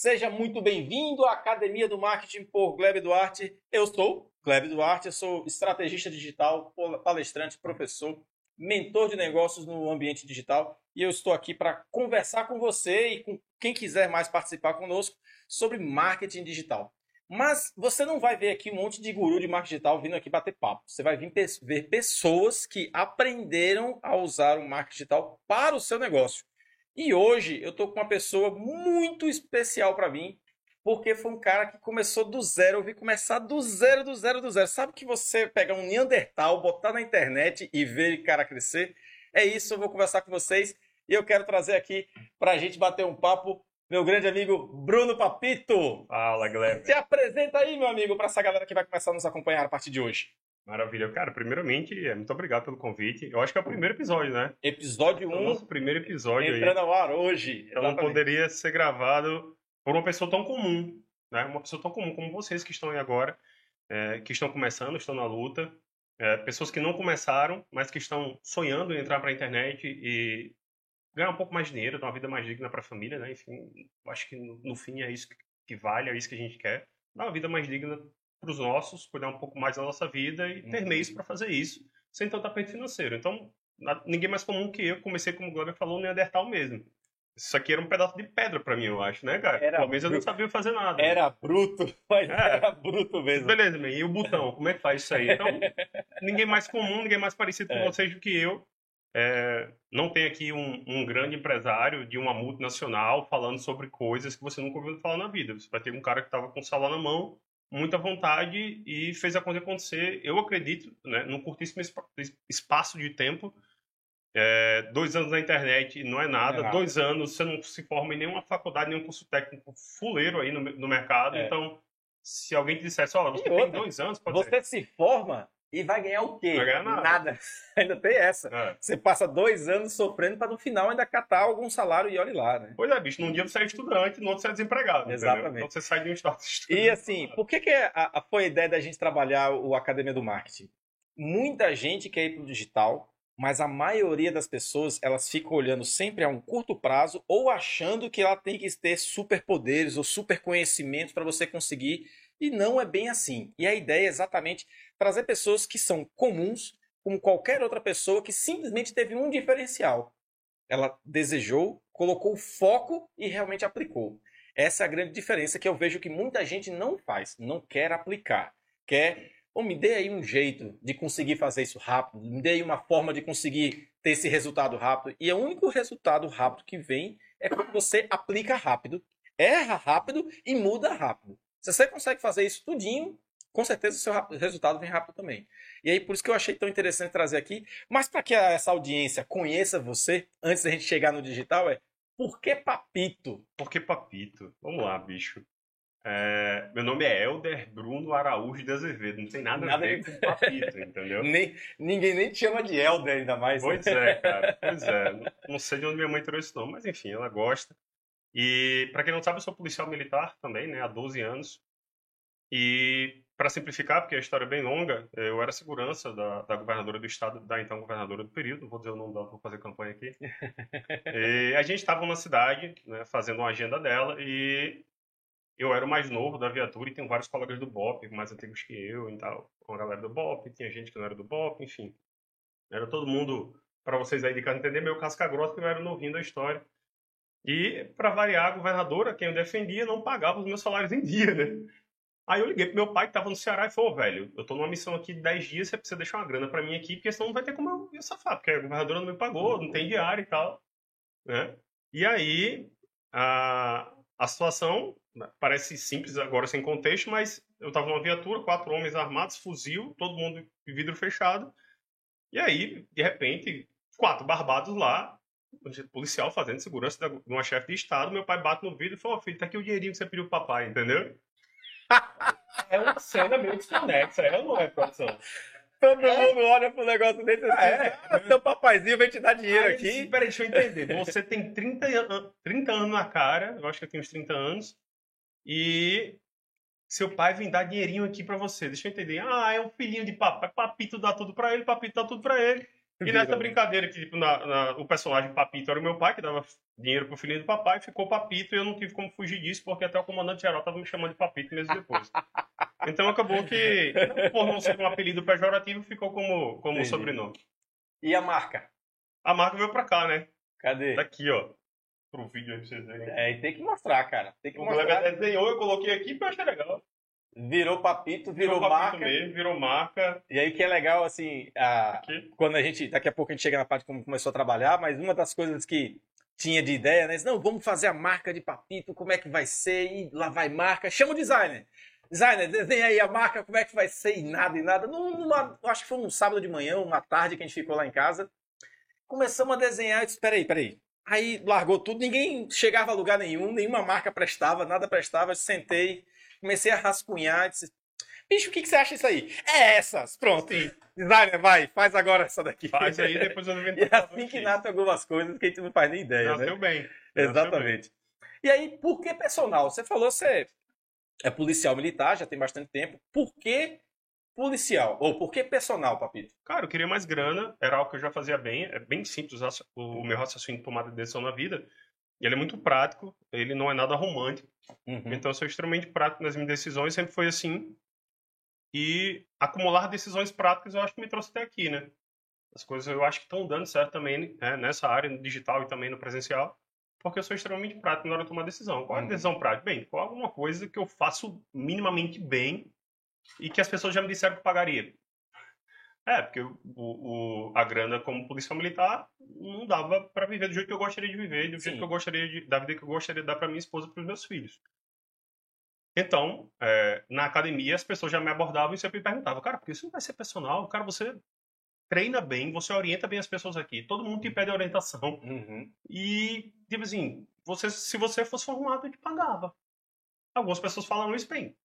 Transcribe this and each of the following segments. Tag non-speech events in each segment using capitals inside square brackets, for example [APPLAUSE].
Seja muito bem-vindo à Academia do Marketing por Gleb Duarte. Eu sou Gleb Duarte, eu sou estrategista digital, palestrante, professor, mentor de negócios no ambiente digital e eu estou aqui para conversar com você e com quem quiser mais participar conosco sobre marketing digital. Mas você não vai ver aqui um monte de guru de marketing digital vindo aqui bater papo. Você vai vir ver pessoas que aprenderam a usar o marketing digital para o seu negócio. E hoje eu tô com uma pessoa muito especial para mim, porque foi um cara que começou do zero. Eu vi começar do zero, do zero, do zero. Sabe que você pega um Neandertal, botar na internet e ver o cara crescer? É isso, eu vou conversar com vocês e eu quero trazer aqui para a gente bater um papo meu grande amigo Bruno Papito. Fala, Guilherme. Se apresenta aí, meu amigo, para essa galera que vai começar a nos acompanhar a partir de hoje. Maravilha. Cara, primeiramente, é, muito obrigado pelo convite. Eu acho que é o primeiro episódio, né? Episódio 1. Um, é o nosso primeiro episódio entrando aí. ao ar hoje. Então não poderia ser gravado por uma pessoa tão comum, né? Uma pessoa tão comum como vocês que estão aí agora, é, que estão começando, estão na luta. É, pessoas que não começaram, mas que estão sonhando em entrar para a internet e ganhar um pouco mais de dinheiro, dar uma vida mais digna para a família, né? Enfim, acho que no, no fim é isso que vale, é isso que a gente quer. Dar uma vida mais digna para os nossos, cuidar um pouco mais da nossa vida e ter uhum. meios para fazer isso, sem tanto aperto financeiro. Então, ninguém mais comum que eu, comecei, como o Glover falou, no Neandertal mesmo. Isso aqui era um pedaço de pedra para mim, eu acho, né, cara? Era Pelo menos eu não sabia fazer nada. Era bruto, [LAUGHS] mas é. era bruto mesmo. Beleza, man. e o botão, como é que faz isso aí? Então, [LAUGHS] ninguém mais comum, ninguém mais parecido é. com vocês do que eu. É, não tem aqui um, um, grande empresário de uma multinacional falando sobre coisas que você nunca ouviu falar na vida. Você vai ter um cara que estava com o celular na mão muita vontade e fez a coisa acontecer. Eu acredito, né, num curtíssimo espaço de tempo. É, dois anos na internet não é nada. É dois anos você não se forma em nenhuma faculdade, nenhum curso técnico fuleiro aí no, no mercado. É. Então, se alguém te dissesse, oh, você e tem outra, dois anos, pode Você ser. se forma e vai ganhar o quê? Vai ganhar nada. nada. [LAUGHS] ainda tem essa. É. Você passa dois anos sofrendo para no final ainda catar algum salário e olhe lá, né? Pois é, bicho. Num dia você é estudante, no outro você é desempregado. Exatamente. Entendeu? Então você sai de um estado E assim, por que, que a, a, foi a ideia da gente trabalhar o Academia do Marketing? Muita gente quer ir para o digital, mas a maioria das pessoas elas ficam olhando sempre a um curto prazo ou achando que ela tem que ter superpoderes ou super conhecimentos para você conseguir e não é bem assim. E a ideia é exatamente trazer pessoas que são comuns, como qualquer outra pessoa que simplesmente teve um diferencial. Ela desejou, colocou foco e realmente aplicou. Essa é a grande diferença que eu vejo que muita gente não faz, não quer aplicar. Quer, oh, me dê aí um jeito de conseguir fazer isso rápido, me dê aí uma forma de conseguir ter esse resultado rápido. E o único resultado rápido que vem é quando você aplica rápido, erra rápido e muda rápido. Se você consegue fazer isso tudinho, com certeza o seu resultado vem rápido também. E aí, por isso que eu achei tão interessante trazer aqui. Mas para que essa audiência conheça você, antes da gente chegar no digital, é por que Papito? Por que Papito? Vamos lá, bicho. É, meu nome é Helder Bruno Araújo de Azevedo. Não tem nada, nada a ver com Papito, entendeu? [LAUGHS] nem, ninguém nem te chama de Helder ainda mais. Né? Pois né? é, cara. Pois é. Não, não sei de onde minha mãe trouxe esse nome, mas enfim, ela gosta. E, para quem não sabe, eu sou policial militar também, né, há 12 anos. E, para simplificar, porque a história é bem longa, eu era segurança da, da governadora do estado, da então governadora do período, vou dizer o nome dela, vou fazer campanha aqui. [LAUGHS] e a gente estava na cidade, né, fazendo uma agenda dela, e eu era o mais novo da viatura e tem vários colegas do BOP, mais antigos que eu e tal, com a galera do BOP, tinha gente que não era do BOP, enfim. Era todo mundo, para vocês aí de casa entender, meio casca grossa, que eu era novinho da história. E, para variar, a governadora, quem eu defendia, não pagava os meus salários em dia, né? Aí eu liguei pro meu pai, que tava no Ceará, e falou, velho, eu tô numa missão aqui de 10 dias, você precisa deixar uma grana para mim aqui, porque senão não vai ter como eu safar, porque a governadora não me pagou, não tem diário e tal, né? E aí, a, a situação né, parece simples agora sem contexto, mas eu tava numa viatura, quatro homens armados, fuzil, todo mundo de vidro fechado, e aí, de repente, quatro barbados lá, policial fazendo segurança de uma chefe de estado, meu pai bate no vidro e fala, oh, filho, tá aqui o dinheirinho que você pediu pro papai, entendeu? [LAUGHS] é uma cena meio desconexa, é ou não é, produção? Todo é. mundo olha pro negócio desse assim, é. Ah, seu papaizinho vem te dar dinheiro Aí, aqui. Peraí, deixa eu entender. [LAUGHS] Você tem 30, 30 anos na cara, eu acho que eu tenho uns 30 anos, e seu pai vem dar dinheirinho aqui para você. Deixa eu entender. Ah, é um filhinho de papai. Papito dá tudo para ele, papito dá tudo para ele. E nessa brincadeira que, tipo, na, na, o personagem Papito era o meu pai, que dava dinheiro pro filhinho do papai, ficou Papito e eu não tive como fugir disso, porque até o comandante geral tava me chamando de Papito mesmo depois. [LAUGHS] Então acabou que, por não ser um apelido pejorativo, ficou como, como sobrenome. E a marca? A marca veio pra cá, né? Cadê? Tá aqui, ó. Pro vídeo aí pra vocês verem. É, e tem que mostrar, cara. Tem que o mostrar. desenhou, eu coloquei aqui porque eu achei legal. Virou papito, virou, Virou marca. papito mesmo, virou marca. E aí que é legal, assim, a... Quando a gente. Daqui a pouco a gente chega na parte como começou a trabalhar, mas uma das coisas que tinha de ideia, né? Não, vamos fazer a marca de papito, como é que vai ser? E lá vai marca. Chama o designer. Designer, desenha aí a marca, como é que vai ser? E nada, e nada. Num- Numa, acho que foi um sábado de manhã, uma tarde que a gente ficou lá em casa. Começamos a desenhar. Eu disse: peraí, peraí. Aí largou tudo, ninguém chegava a lugar nenhum, nenhuma marca prestava, nada prestava. Eu sentei, comecei a rascunhar. Disse, Bicho, o que, que você acha disso aí? É essas, pronto. Designer, vai, faz agora essa daqui. Faz aí, [LAUGHS] depois eu invento E é assim que nasce algumas coisas que a gente não faz nem ideia, né? Nasceu bem. Exatamente. E aí, por que personal? Você falou você é policial militar, já tem bastante tempo. Por que policial? Ou por que personal, Papito? Cara, eu queria mais grana, era algo que eu já fazia bem, é bem simples o meu raciocínio de tomada de decisão na vida. E ele é muito prático, ele não é nada romântico. Uhum. Então eu sou extremamente prático nas minhas decisões, sempre foi assim. E acumular decisões práticas eu acho que me trouxe até aqui, né? As coisas eu acho que estão dando certo também né, nessa área, no digital e também no presencial, porque eu sou extremamente prático na hora de tomar decisão. Qual é a Uhum. decisão prática? Bem, qual é alguma coisa que eu faço minimamente bem e que as pessoas já me disseram que pagaria? É, porque o, o- a grana como policial militar não dava para viver do jeito que eu gostaria de viver, do Sim. jeito que eu gostaria de, da vida que eu gostaria de dar para minha esposa e para os meus filhos. Então, é, na academia, as pessoas já me abordavam e sempre me perguntavam, cara, por que você não vai ser personal? Cara, você treina bem, você orienta bem as pessoas aqui, todo mundo te pede orientação. Uhum. E, tipo assim, você, se você fosse formado, eu te pagava. Algumas pessoas falam isso bem.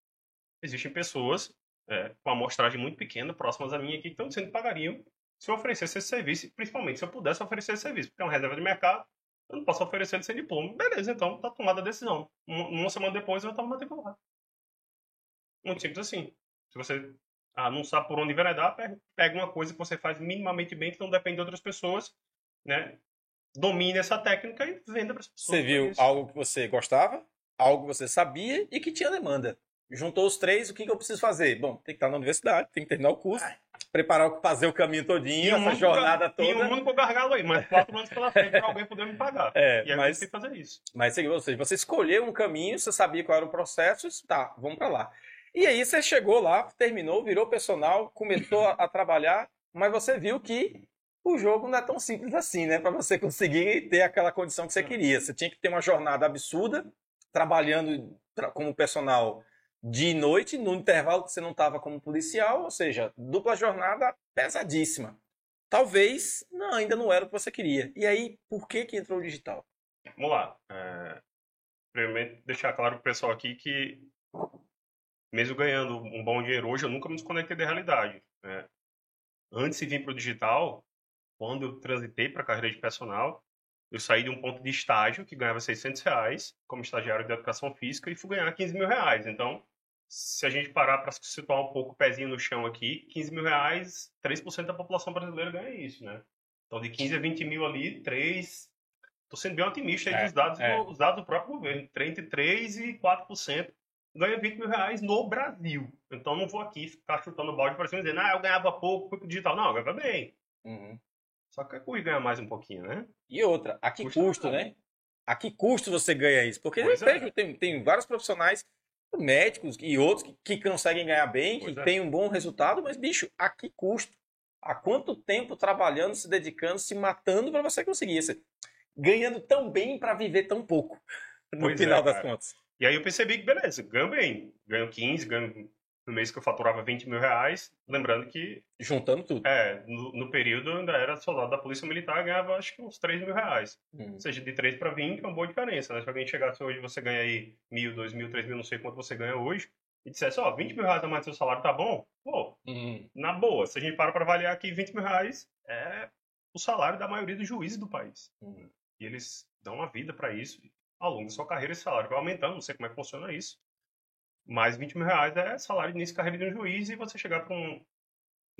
Existem pessoas é, com amostragem muito pequena, próximas a mim aqui, que estão dizendo que pagariam se eu oferecesse esse serviço, principalmente se eu pudesse oferecer esse serviço, porque é uma reserva de mercado, eu não posso oferecer ele sem diploma. Beleza, então tá tomada a decisão. Um- Uma semana depois eu estava matriculado. Muito simples assim. Se você ah, não sabe por onde enveredar, pe- pega uma coisa que você faz minimamente bem, que não depende de outras pessoas, né? Domine essa técnica e venda para as pessoas. Você viu algo que você gostava, algo que você sabia e que tinha demanda. Juntou os três, o que, que eu preciso fazer? Bom, tem que estar na universidade, tem que terminar o curso, preparar, o- fazer o caminho todinho, essa mundo jornada pra- E um toda. mundo com gargalo aí, mas quatro anos pela frente para alguém poder me pagar. É, e aí mas você tem que fazer isso. Mas ou seja, você escolheu um caminho, você sabia qual era o processo, tá, vamos pra lá. E aí você chegou lá, terminou, virou personal, começou a, trabalhar, mas você viu que o jogo não é tão simples assim, né? Para você conseguir ter aquela condição que você queria. Você tinha que ter uma jornada absurda, trabalhando tra- como personal dia e noite, no intervalo que você não estava como policial, ou seja, dupla jornada pesadíssima. Talvez não, ainda não era o que você queria. E aí, por que que entrou o digital? Vamos lá. É, primeiramente, deixar claro pro pessoal aqui que, mesmo ganhando um bom dinheiro hoje, eu nunca me desconectei da realidade. né? Antes de vir para o digital, quando eu transitei para a carreira de personal, eu saí de um ponto de estágio que ganhava 600 reais como estagiário de educação física e fui ganhar 15 mil reais. Então, se a gente parar para situar um pouco o pezinho no chão aqui, 15 mil reais, 3% da população brasileira ganha isso, né? Então, de 15 a 20 mil ali, 3... Estou sendo bem otimista aí É, dos dados, é. do, os dados do próprio governo. Entre 3% e 4% ganha 20 mil reais no Brasil. Então, não vou aqui ficar chutando balde para cima e dizendo, ah, eu ganhava pouco, fui pro digital. Não, ganhava bem. Só que é custo ganhar mais um pouquinho, né? E outra, a que custo, caro. né? A que custo você ganha isso? Porque é. tem, tem vários profissionais, médicos e outros que, que conseguem ganhar bem, que Pois é. têm um bom resultado, mas, bicho, a que custo? Há quanto tempo trabalhando, se dedicando, se matando para você conseguir isso? Ganhando tão bem para viver tão pouco, [LAUGHS] no Pois é, final das cara. contas. E aí eu percebi que, beleza, ganho bem. Ganho 15, ganho no mês que eu faturava 20 mil reais. Lembrando que, Juntando tudo. é, no, no período eu ainda era soldado da Polícia Militar, ganhava acho que uns 3 mil reais. Hum. Ou seja, de 3 para 20 é uma boa diferença, né? Se alguém chegasse hoje você ganha aí mil, dois mil, três mil, não sei quanto você ganha hoje, e dissesse, ó, 20 mil reais a mais do seu salário tá bom? Pô, Hum. na boa, se a gente para para avaliar aqui, 20 mil reais é o salário da maioria dos juízes do país. Hum. E eles dão a vida para isso. Ao longo da sua carreira, esse salário vai aumentando, não sei como é que funciona isso. Mas 20 mil reais é salário de início de carreira de um juiz e você chegar para um,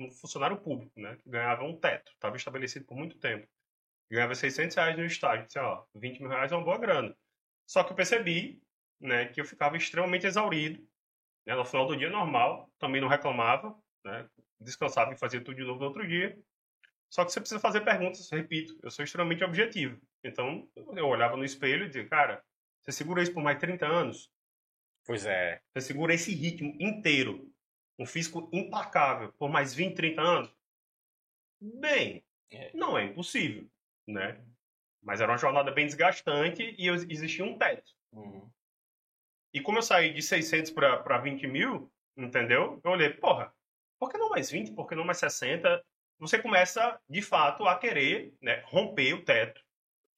um funcionário público, né? Que ganhava um teto, estava estabelecido por muito tempo. Ganhava 600 reais no estágio. Disse, ó, 20 mil reais é uma boa grana. Só que eu percebi, né, que eu ficava extremamente exaurido. Né? No final do dia, normal, também não reclamava, né? Descansava e fazia tudo de novo no outro dia. Só que você precisa fazer perguntas, repito, eu sou extremamente objetivo. Então, eu olhava no espelho e dizia, cara, você segura isso por mais 30 anos? Pois é. Você segura esse ritmo inteiro, um físico implacável, por mais 20, 30 anos? Bem, é. não é impossível, né? Mas era uma jornada bem desgastante e existia um teto. Uhum. E como eu saí de 600 para 20 mil, entendeu? Eu olhei, porra, por que não mais 20? Por que não mais 60? Você começa, de fato, a querer né, romper o teto.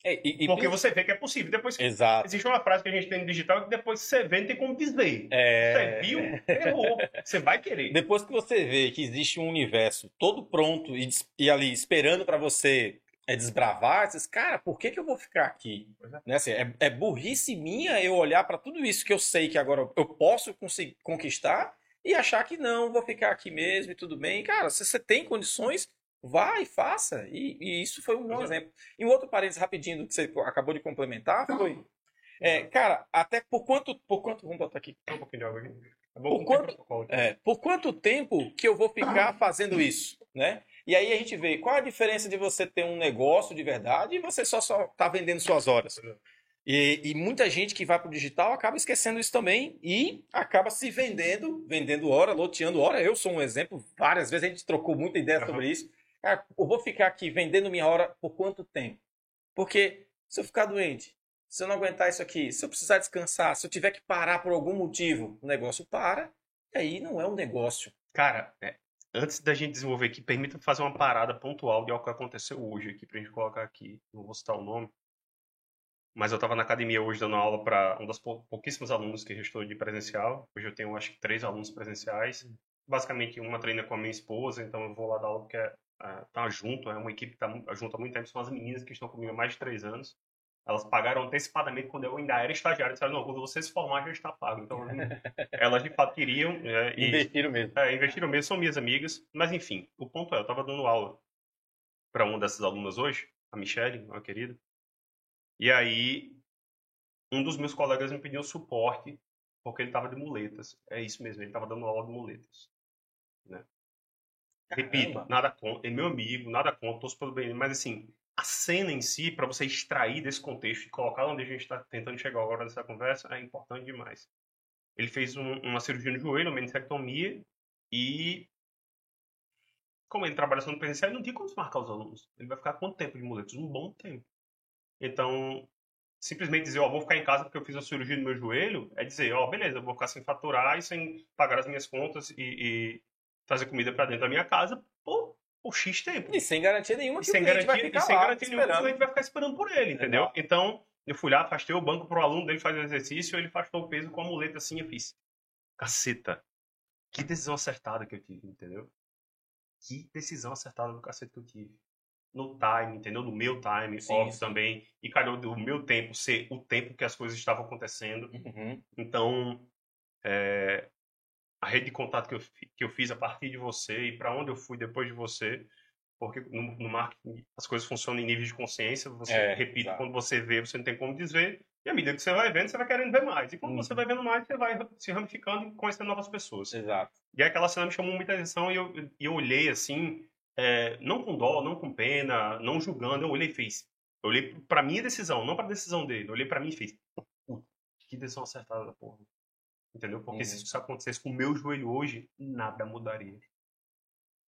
É, e, e, porque você vê que é possível. Depois Exato. existe uma frase que a gente tem no digital que depois que você vê, não tem como dizer. É... Você viu, errou. Você vai querer. Depois que você vê que existe um universo todo pronto e, e ali esperando para você é desbravar, você diz, cara, por que, que eu vou ficar aqui? É. Né? Assim, é, é burrice minha eu olhar para tudo isso que eu sei que agora eu posso conseguir conquistar e achar que não, vou ficar aqui mesmo e tudo bem. Cara, se você tem condições, vai, faça. E, e isso foi um bom exemplo. E um outro parênteses rapidinho do que você acabou de complementar foi. É, cara, até por quanto. Por quanto. Vamos botar aqui. Um pouquinho de água aqui. Por quanto, é, por quanto tempo que eu vou ficar fazendo isso, né? E aí a gente vê qual a diferença de você ter um negócio de verdade e você só só tá vendendo suas horas. E, e, muita gente que vai para o digital acaba esquecendo isso também e acaba se vendendo, vendendo hora, loteando hora. Eu sou um exemplo, várias vezes a gente trocou muita ideia uhum. sobre isso. Cara, eu vou ficar aqui vendendo minha hora por quanto tempo? Porque se eu ficar doente, se eu não aguentar isso aqui, se eu precisar descansar, se eu tiver que parar por algum motivo, o negócio para, e aí não é um negócio. Cara, é, antes da gente desenvolver aqui, permita fazer uma parada pontual de algo que aconteceu hoje aqui, pra gente colocar aqui. Não vou citar o nome. Mas eu estava na academia hoje dando aula para um dos pouquíssimos alunos que restou de presencial. Hoje eu tenho, acho que, três alunos presenciais. Basicamente, uma treina com a minha esposa, então eu vou lá dar aula porque é, tá junto, é uma equipe que tá junto há muito tempo. São as meninas que estão comigo há mais de três anos. Elas pagaram antecipadamente quando eu ainda era estagiário. Disseram, não, quando você se formar já está pago. Então, [LAUGHS] elas de fato queriam. É, e, investiram mesmo. É, investiram mesmo, são minhas amigas. Mas enfim, o ponto é, eu estava dando aula para uma dessas alunas hoje, a Michelle, uma querida. E aí, um dos meus colegas me pediu suporte porque ele estava de muletas. É isso mesmo, ele estava dando aula de muletas. Né? Repito, nada contra, é meu amigo, nada contra, todos pelo bem, mas assim, a cena em si, para você extrair desse contexto e colocar onde a gente está tentando chegar agora nessa conversa, é importante demais. Ele fez um, uma cirurgia no joelho, uma meningectomia, e como ele trabalha só no presencial, ele não tem como marcar os alunos. Ele vai ficar quanto tempo de muletas? Um bom tempo. Então, simplesmente dizer, ó, vou ficar em casa porque eu fiz a cirurgia no meu joelho, é dizer, ó, beleza, eu vou ficar sem faturar e sem pagar as minhas contas e, e fazer comida para dentro da minha casa por, por X tempo. E sem garantia nenhuma que sem o garantia, vai ficar e sem garantia nenhuma que o cliente vai ficar esperando por ele, entendeu? Legal. Então, eu fui lá, afastei o banco pro aluno dele fazer o exercício, ele afastou o peso com a muleta assim, eu fiz. Caceta. Que decisão acertada que eu tive, entendeu? Que decisão acertada do cacete que eu tive no time, entendeu? No meu time, sim, óbvio sim. também. E calhou do meu tempo ser o tempo que as coisas estavam acontecendo. Uhum. Então, é, a rede de contato que eu, que eu fiz a partir de você e para onde eu fui depois de você, porque no, no, marketing as coisas funcionam em níveis de consciência. Você, é, repito, exato. quando você vê, você não tem como desver. E à medida que você vai vendo, você vai querendo ver mais. E quando uhum. você vai vendo mais, você vai se ramificando e conhecendo novas pessoas. Exato. E aquela cena me chamou muita atenção e eu, eu olhei assim, é, não com dó, não com pena, não julgando, eu olhei e fiz. Eu olhei pra minha decisão, não pra decisão dele. Eu olhei pra mim e fiz. Que decisão acertada da porra. Entendeu? Porque uhum. se isso acontecesse com o meu joelho hoje, nada mudaria.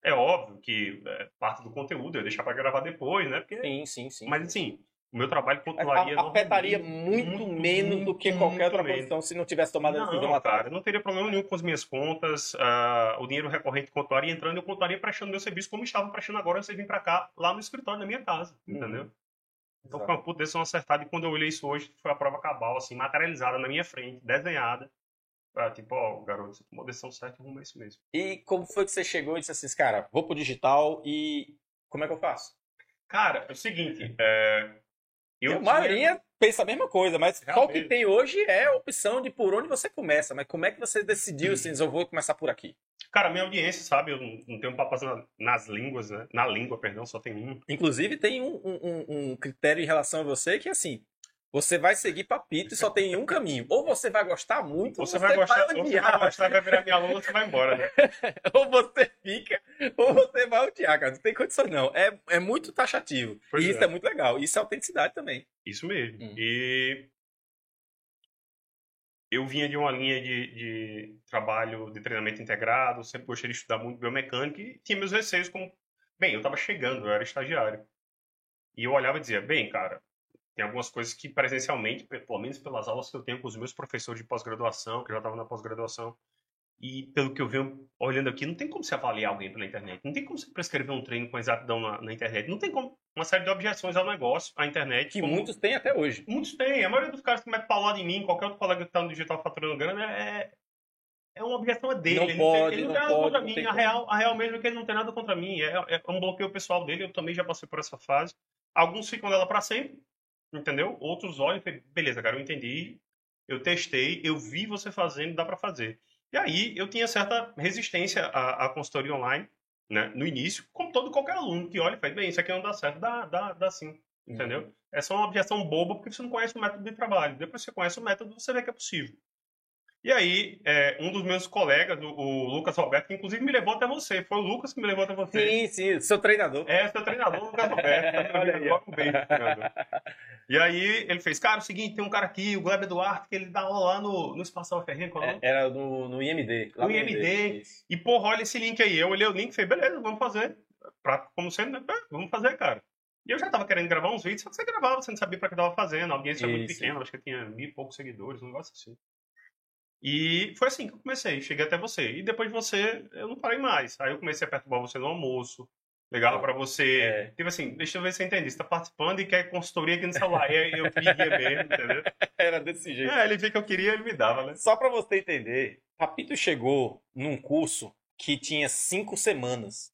É óbvio que é, parte do conteúdo eu ia deixar pra gravar depois, né? Porque... Sim, sim, sim. Mas assim, o meu trabalho continuaria. Afetaria muito, muito, menos muito, do que qualquer outra menos. posição se não tivesse tomado a decisão lá cara, não teria problema nenhum com as minhas contas. Uh, o dinheiro recorrente continuaria entrando e eu continuaria prestando meu serviço como estava prestando agora você vir para cá, lá no escritório da minha casa. Uhum. Entendeu? Então foi uma puta decisão acertada. E quando eu olhei isso hoje, foi a prova cabal, assim, materializada na minha frente, desenhada. Pra, tipo, ó, garoto, você tomou a decisão certa e arruma isso mesmo. E como foi que você chegou e disse assim, cara, vou pro digital e como é que eu faço? Cara, é o seguinte, é, eu a maioria pensa a mesma coisa, mas Realmente. o que tem hoje é a opção de por onde você começa. Mas como é que você decidiu, assim, eu vou começar por aqui? Cara, minha audiência, sabe, eu não tenho papas nas línguas, né? Na língua, perdão, só tem um. Inclusive, tem um, um, um critério em relação a você que, assim, você vai seguir papito e só tem um caminho. Ou você vai gostar muito, ou você, vai, gostar, vai odiar. Ou você vai gostar, vai virar minha aluna, você vai embora, né? [LAUGHS] ou você fica, ou você vai odiar, cara. Não tem condição, não. É, é muito taxativo. Pois e é. isso é muito legal. Isso é autenticidade também. Isso mesmo. Hum. E eu vinha de uma linha de, de, trabalho de treinamento integrado, sempre gostei de estudar muito biomecânica e tinha meus receios como... Bem, eu estava chegando, eu era estagiário. E eu olhava e dizia, bem, cara, tem algumas coisas que presencialmente, pelo menos pelas aulas que eu tenho com os meus professores de pós-graduação, que já estava na pós-graduação, e pelo que eu venho olhando aqui, não tem como se avaliar alguém pela internet. Não tem como você prescrever um treino com exatidão na, na, internet. Não tem como. Uma série de objeções ao negócio, à internet. Que como... muitos têm até hoje. Muitos têm. A maioria dos caras que metem paulada em mim, qualquer outro colega que está no digital faturando grana, é, é uma objeção dele. Não ele pode, não tem, ele não, não tem nada contra mim. A real, a real mesmo é que ele não tem nada contra mim. É, é um bloqueio pessoal dele. Eu também já passei por essa fase. Alguns ficam dela para sempre, entendeu? Outros olham e falam, beleza, cara, eu entendi, eu testei, eu vi você fazendo, dá para fazer. E aí eu tinha certa resistência à, à consultoria online, né, no início, como todo qualquer aluno que olha e faz, bem, isso aqui não dá certo, dá, dá, dá sim, entendeu? Uhum. É só uma objeção boba porque você não conhece o método de trabalho. Depois que você conhece o método, você vê que é possível. E aí, é, um dos meus colegas, o, Lucas Roberto, que inclusive me levou até você. Foi o Lucas que me levou até você. Sim, sim, seu treinador. É, seu treinador, Lucas Roberto. [LAUGHS] Olha aí. Logo bem, e aí ele fez, cara, é o seguinte, tem um cara aqui, o Gleb Duarte, que ele dá aula lá no, no Espação Ferreira, qual é, Era no, no IMD. no IMD. IMD e, porra, olha esse link aí. Eu olhei o link e falei, beleza, vamos fazer. Pra, como sempre, né? vamos fazer, cara. E eu já tava querendo gravar uns vídeos, só que você gravava, você não sabia pra que tava fazendo. A audiência era muito pequena, acho que tinha mil e poucos seguidores, um negócio assim. E foi assim que eu comecei, cheguei até você. E depois de você, eu não parei mais. Aí eu comecei a perturbar você no almoço. Legal para você. É. Tipo assim, deixa eu ver se você entende. Você tá participando e quer consultoria aqui no celular. E eu pedia mesmo, entendeu? [LAUGHS] Era desse jeito. É, ele via que eu queria, ele me dava, né? Só para você entender, Papito chegou num curso que tinha cinco semanas.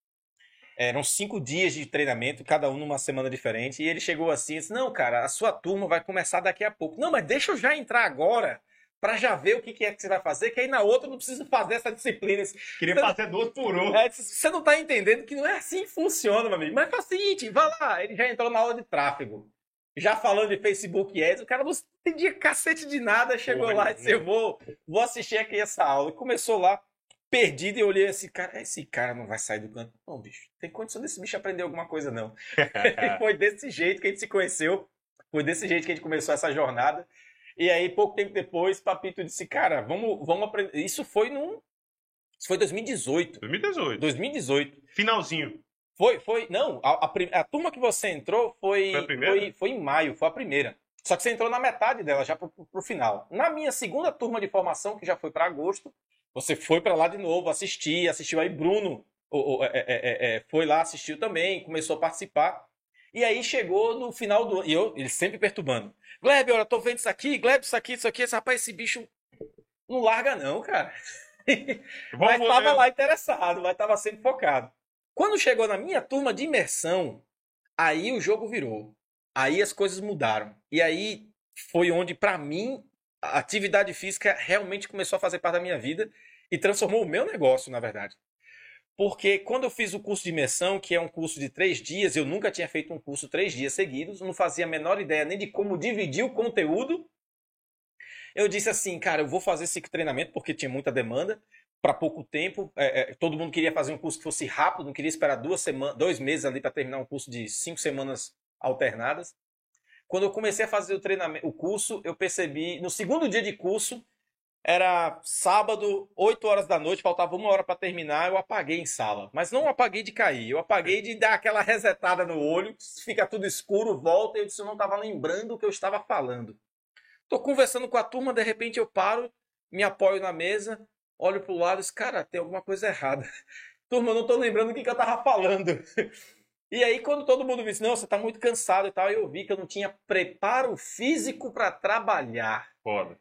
Eram cinco dias de treinamento, cada um numa semana diferente. E ele chegou assim e disse: Não, cara, a sua turma vai começar daqui a pouco. Não, mas deixa eu já entrar agora para já ver o que é que você vai fazer, que aí na outra não precisa fazer essa disciplina. Queria você, fazer duas por um. É, você não está entendendo que não é assim que funciona, meu amigo. Mas faz o seguinte, vai lá, ele já entrou na aula de tráfego. Já falando de Facebook Ads, o cara não entendia cacete de nada, chegou lá e disse, eu vou, vou assistir aqui essa aula. E começou lá, perdido, e eu olhei assim, cara, esse cara não vai sair do canto. Não, bicho, tem condição desse bicho aprender alguma coisa, não. [LAUGHS] [LAUGHS] foi desse jeito que a gente se conheceu, foi desse jeito que a gente começou essa jornada. E aí, pouco tempo depois, Papito disse, cara, vamos, vamos aprender. Isso foi num. Isso foi 2018. 2018. 2018. Finalzinho. Foi, foi. Não, a, a, a turma que você entrou foi, foi, foi, foi, em maio, foi a primeira. Só que você entrou na metade dela, já pro, pro final. Na minha segunda turma de formação, que já foi para agosto, você foi para lá de novo, assistir, assistiu aí Bruno, o, o, é, é, é, foi lá, assistiu também, começou a participar. E aí chegou no final do ano, e eu, ele sempre perturbando. Gleb, olha, tô vendo isso aqui, Gleb, isso aqui, isso aqui. Esse, rapaz, esse bicho não larga não, cara. mas tava lá interessado, mas tava sempre focado. Quando chegou na minha turma de imersão, aí o jogo virou. Aí as coisas mudaram. E aí foi onde, para mim, a atividade física realmente começou a fazer parte da minha vida e transformou o meu negócio, na verdade. Porque quando eu fiz o curso de imersão, que é um curso de três dias, eu nunca tinha feito um curso três dias seguidos, não fazia a menor ideia nem de como dividir o conteúdo. Eu disse assim, cara, eu vou fazer esse treinamento porque tinha muita demanda para pouco tempo. É, é, todo mundo queria fazer um curso que fosse rápido, não queria esperar duas semanas, dois meses ali para terminar um curso de cinco semanas alternadas. Quando eu comecei a fazer o treinamento, o curso, eu percebi no segundo dia de curso era sábado, 8 horas da noite, faltava uma hora para terminar, eu apaguei em sala. Mas não apaguei de cair, eu apaguei de dar aquela resetada no olho, fica tudo escuro, volta, e eu disse, eu não estava lembrando o que eu estava falando. Tô conversando com a turma, de repente eu paro, me apoio na mesa, olho pro lado e disse, cara, tem alguma coisa errada. [LAUGHS] Turma, eu não tô lembrando o que, que eu tava falando. [LAUGHS] E aí, quando todo mundo disse, não, você tá muito cansado e tal, eu vi que eu não tinha preparo físico para trabalhar. Foda.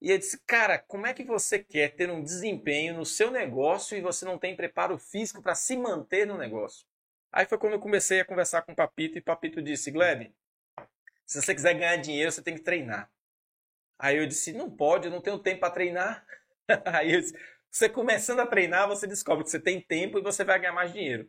E eu disse, cara, como é que você quer ter um desempenho no seu negócio e você não tem preparo físico para se manter no negócio? Aí foi quando eu comecei a conversar com o Papito e Papito disse, Gleb, Se você quiser ganhar dinheiro, você tem que treinar. Aí eu disse, não pode, eu não tenho tempo para treinar. [LAUGHS] Aí eu disse, você começando a treinar, você descobre que você tem tempo e você vai ganhar mais dinheiro.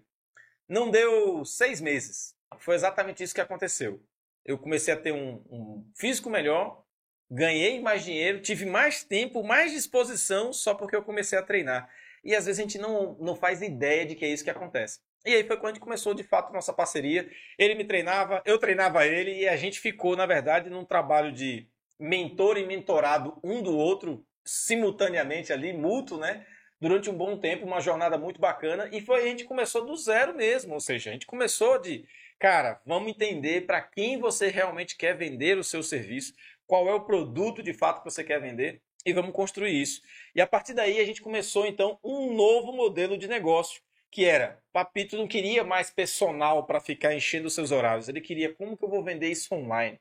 Não deu seis meses. Foi exatamente isso que aconteceu. Eu comecei a ter um, um físico melhor, ganhei mais dinheiro, tive mais tempo, mais disposição só porque eu comecei a treinar. E às vezes a gente não, não faz ideia de que é isso que acontece. E aí foi quando a gente começou de fato nossa parceria. Ele me treinava, eu treinava ele e a gente ficou, na verdade, num trabalho de mentor e mentorado um do outro simultaneamente ali, mútuo, né? Durante um bom tempo, uma jornada muito bacana. E foi a gente começou do zero mesmo, ou seja, a gente começou de, cara, vamos entender para quem você realmente quer vender o seu serviço, qual é o produto de fato que você quer vender e vamos construir isso. E a partir daí a gente começou então um novo modelo de negócio, que era, Papito não queria mais personal para ficar enchendo os seus horários, ele queria como que eu vou vender isso online.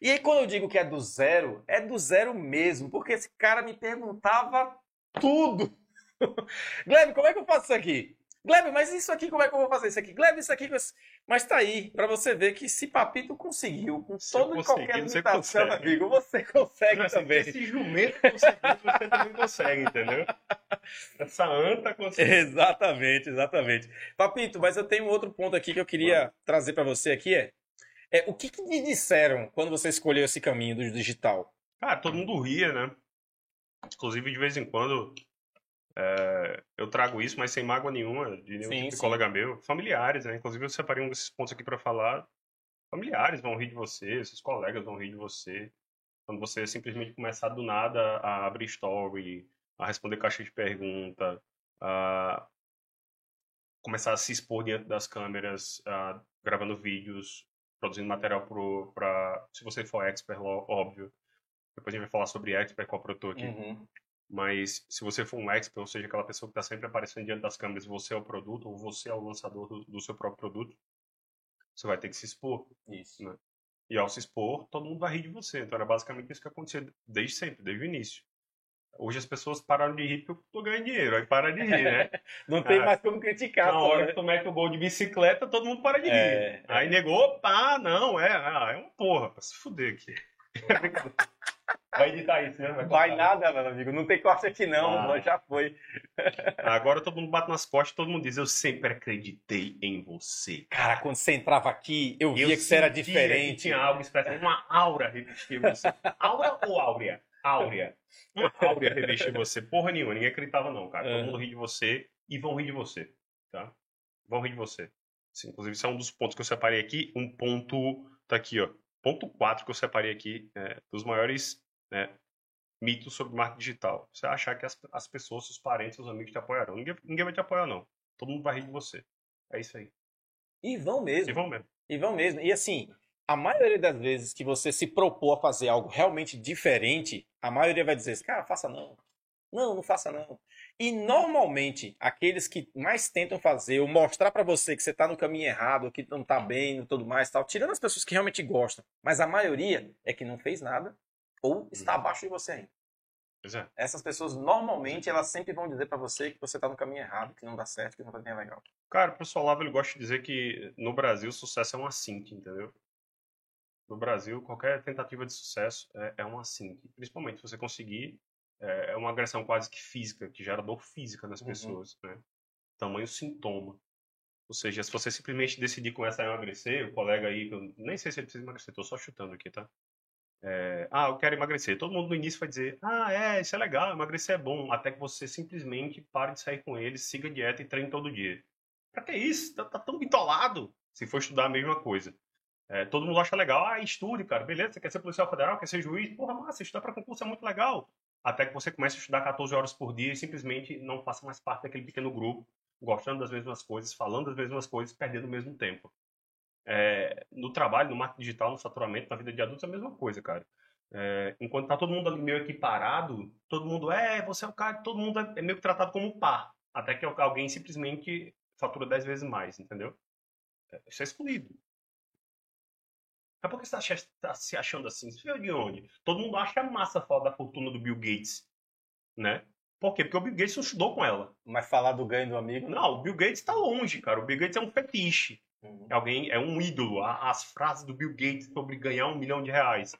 E aí quando eu digo que é do zero, é do zero mesmo, porque esse cara me perguntava tudo. [LAUGHS] Gleb, como é que eu faço isso aqui? Gleb, mas isso aqui, como é que eu vou fazer isso aqui? Gleb, isso aqui. Mas tá aí, para você ver que se Papito conseguiu, com todo e qualquer limitação, amigo, você consegue mas, também. Esse jumento conseguiu, você também consegue, entendeu? Essa anta consegue. Exatamente, exatamente. Papito, mas eu tenho outro ponto aqui que eu queria trazer para você aqui, é, é o que, que me disseram quando você escolheu esse caminho do digital? Cara, todo mundo ria, né? Inclusive, de vez em quando, é, eu trago isso, mas sem mágoa nenhuma de nenhum sim, tipo de colega meu. Familiares, né? Inclusive, eu separei um desses pontos aqui para falar. Familiares vão rir de você, seus colegas vão rir de você. Quando você simplesmente começar do nada a abrir story, a responder caixa de pergunta, a começar a se expor diante das câmeras, gravando vídeos, produzindo material para. Se você for expert, óbvio. Depois a gente vai falar sobre expert a produtor aqui. Uhum. Mas se você for um expert, ou seja, aquela pessoa que está sempre aparecendo diante das câmeras, você é o produto, ou você é o lançador do, do seu próprio produto, você vai ter que se expor. Isso. Né? E ao se expor, todo mundo vai rir de você. Então era basicamente isso que acontecia desde sempre, desde o início. Hoje as pessoas pararam de rir porque eu tô ganhando dinheiro, aí para de rir, né? [LAUGHS] não tem ah, mais como criticar. Na hora que tu mete o gol de bicicleta, todo mundo para de rir. É, aí é. negou, pá, não, é, ah, é uma porra, pra se fuder aqui. [LAUGHS] Vai editar isso, né? Vai, vai nada, meu amigo. Não tem corte aqui, não. Ah. Já foi. Agora todo mundo bate nas costas todo mundo diz: Eu sempre acreditei em você. Cara, quando você entrava aqui, eu via eu que você era diferente. tinha algo especial. Uma aura revestia você. Aura ou áurea? Áurea. Uma áurea revestia você. Porra nenhuma, ninguém acreditava, não, cara. Todo é. mundo ri de você e vão rir de você. Tá? Vão rir de você. Sim, inclusive, isso é um dos pontos que eu separei aqui. Um ponto. Tá aqui, ó. Ponto 4 que eu separei aqui, é, dos maiores né, mitos sobre marketing digital. Você achar que as, as pessoas, seus parentes, seus amigos te apoiarão. Ninguém, ninguém vai te apoiar, não. Todo mundo vai rir de você. É isso aí. E vão mesmo. E vão mesmo. E vão mesmo. E assim, a maioria das vezes que você se propor a fazer algo realmente diferente, a maioria vai dizer, cara, faça não. Não, não faça não. E normalmente, aqueles que mais tentam fazer ou mostrar para você que você está no caminho errado, que não está bem e tudo mais, tal, tirando as pessoas que realmente gostam, mas a maioria é que não fez nada ou está uhum. abaixo de você ainda. É. Essas pessoas normalmente elas sempre vão dizer para você que você está no caminho errado, que não dá certo, que não vai bem legal. Cara, o pessoal lá ele gosta de dizer que no Brasil sucesso é um assinte, entendeu? No Brasil, qualquer tentativa de sucesso é, é um assinte. Principalmente se você conseguir, é, é, uma agressão quase que física, que gera dor física nas uhum. pessoas, né? Tamanho sintoma. Ou seja, se você simplesmente decidir começar a emagrecer, o colega aí, que eu nem sei se ele precisa emagrecer, tô só chutando aqui, tá? É, ah, eu quero emagrecer. Todo mundo no início vai dizer, ah, é, isso é legal, emagrecer é bom, até que você simplesmente pare de sair com eles, siga a dieta e treine todo dia. Pra que isso? Tá, tá tão bitolado. Se for estudar a mesma coisa. É, todo mundo acha legal, ah, estude, cara, beleza, você quer ser policial federal, quer ser juiz, porra, massa, estudar para concurso é muito legal. Até que você comece a estudar 14 horas por dia e simplesmente não faça mais parte daquele pequeno grupo, gostando das mesmas coisas, falando das mesmas coisas, perdendo o mesmo tempo. É, no trabalho, no marketing digital, no faturamento, na vida de adultos, é a mesma coisa, cara. É, enquanto tá todo mundo ali meio equiparado, todo mundo é, você é o cara, todo mundo é, é meio que tratado como par. Até que alguém simplesmente fatura 10 vezes mais, entendeu? É, isso é excluído. Mas por que você está tá se achando assim? Você veio de onde? Todo mundo acha massa falar da fortuna do Bill Gates, né? Por quê? Porque o Bill Gates não estudou com ela. Mas falar do ganho do amigo? Não, o Bill Gates está longe, cara. O Bill Gates é um fetiche. Uhum. Alguém é um ídolo. As frases do Bill Gates sobre ganhar um milhão de reais.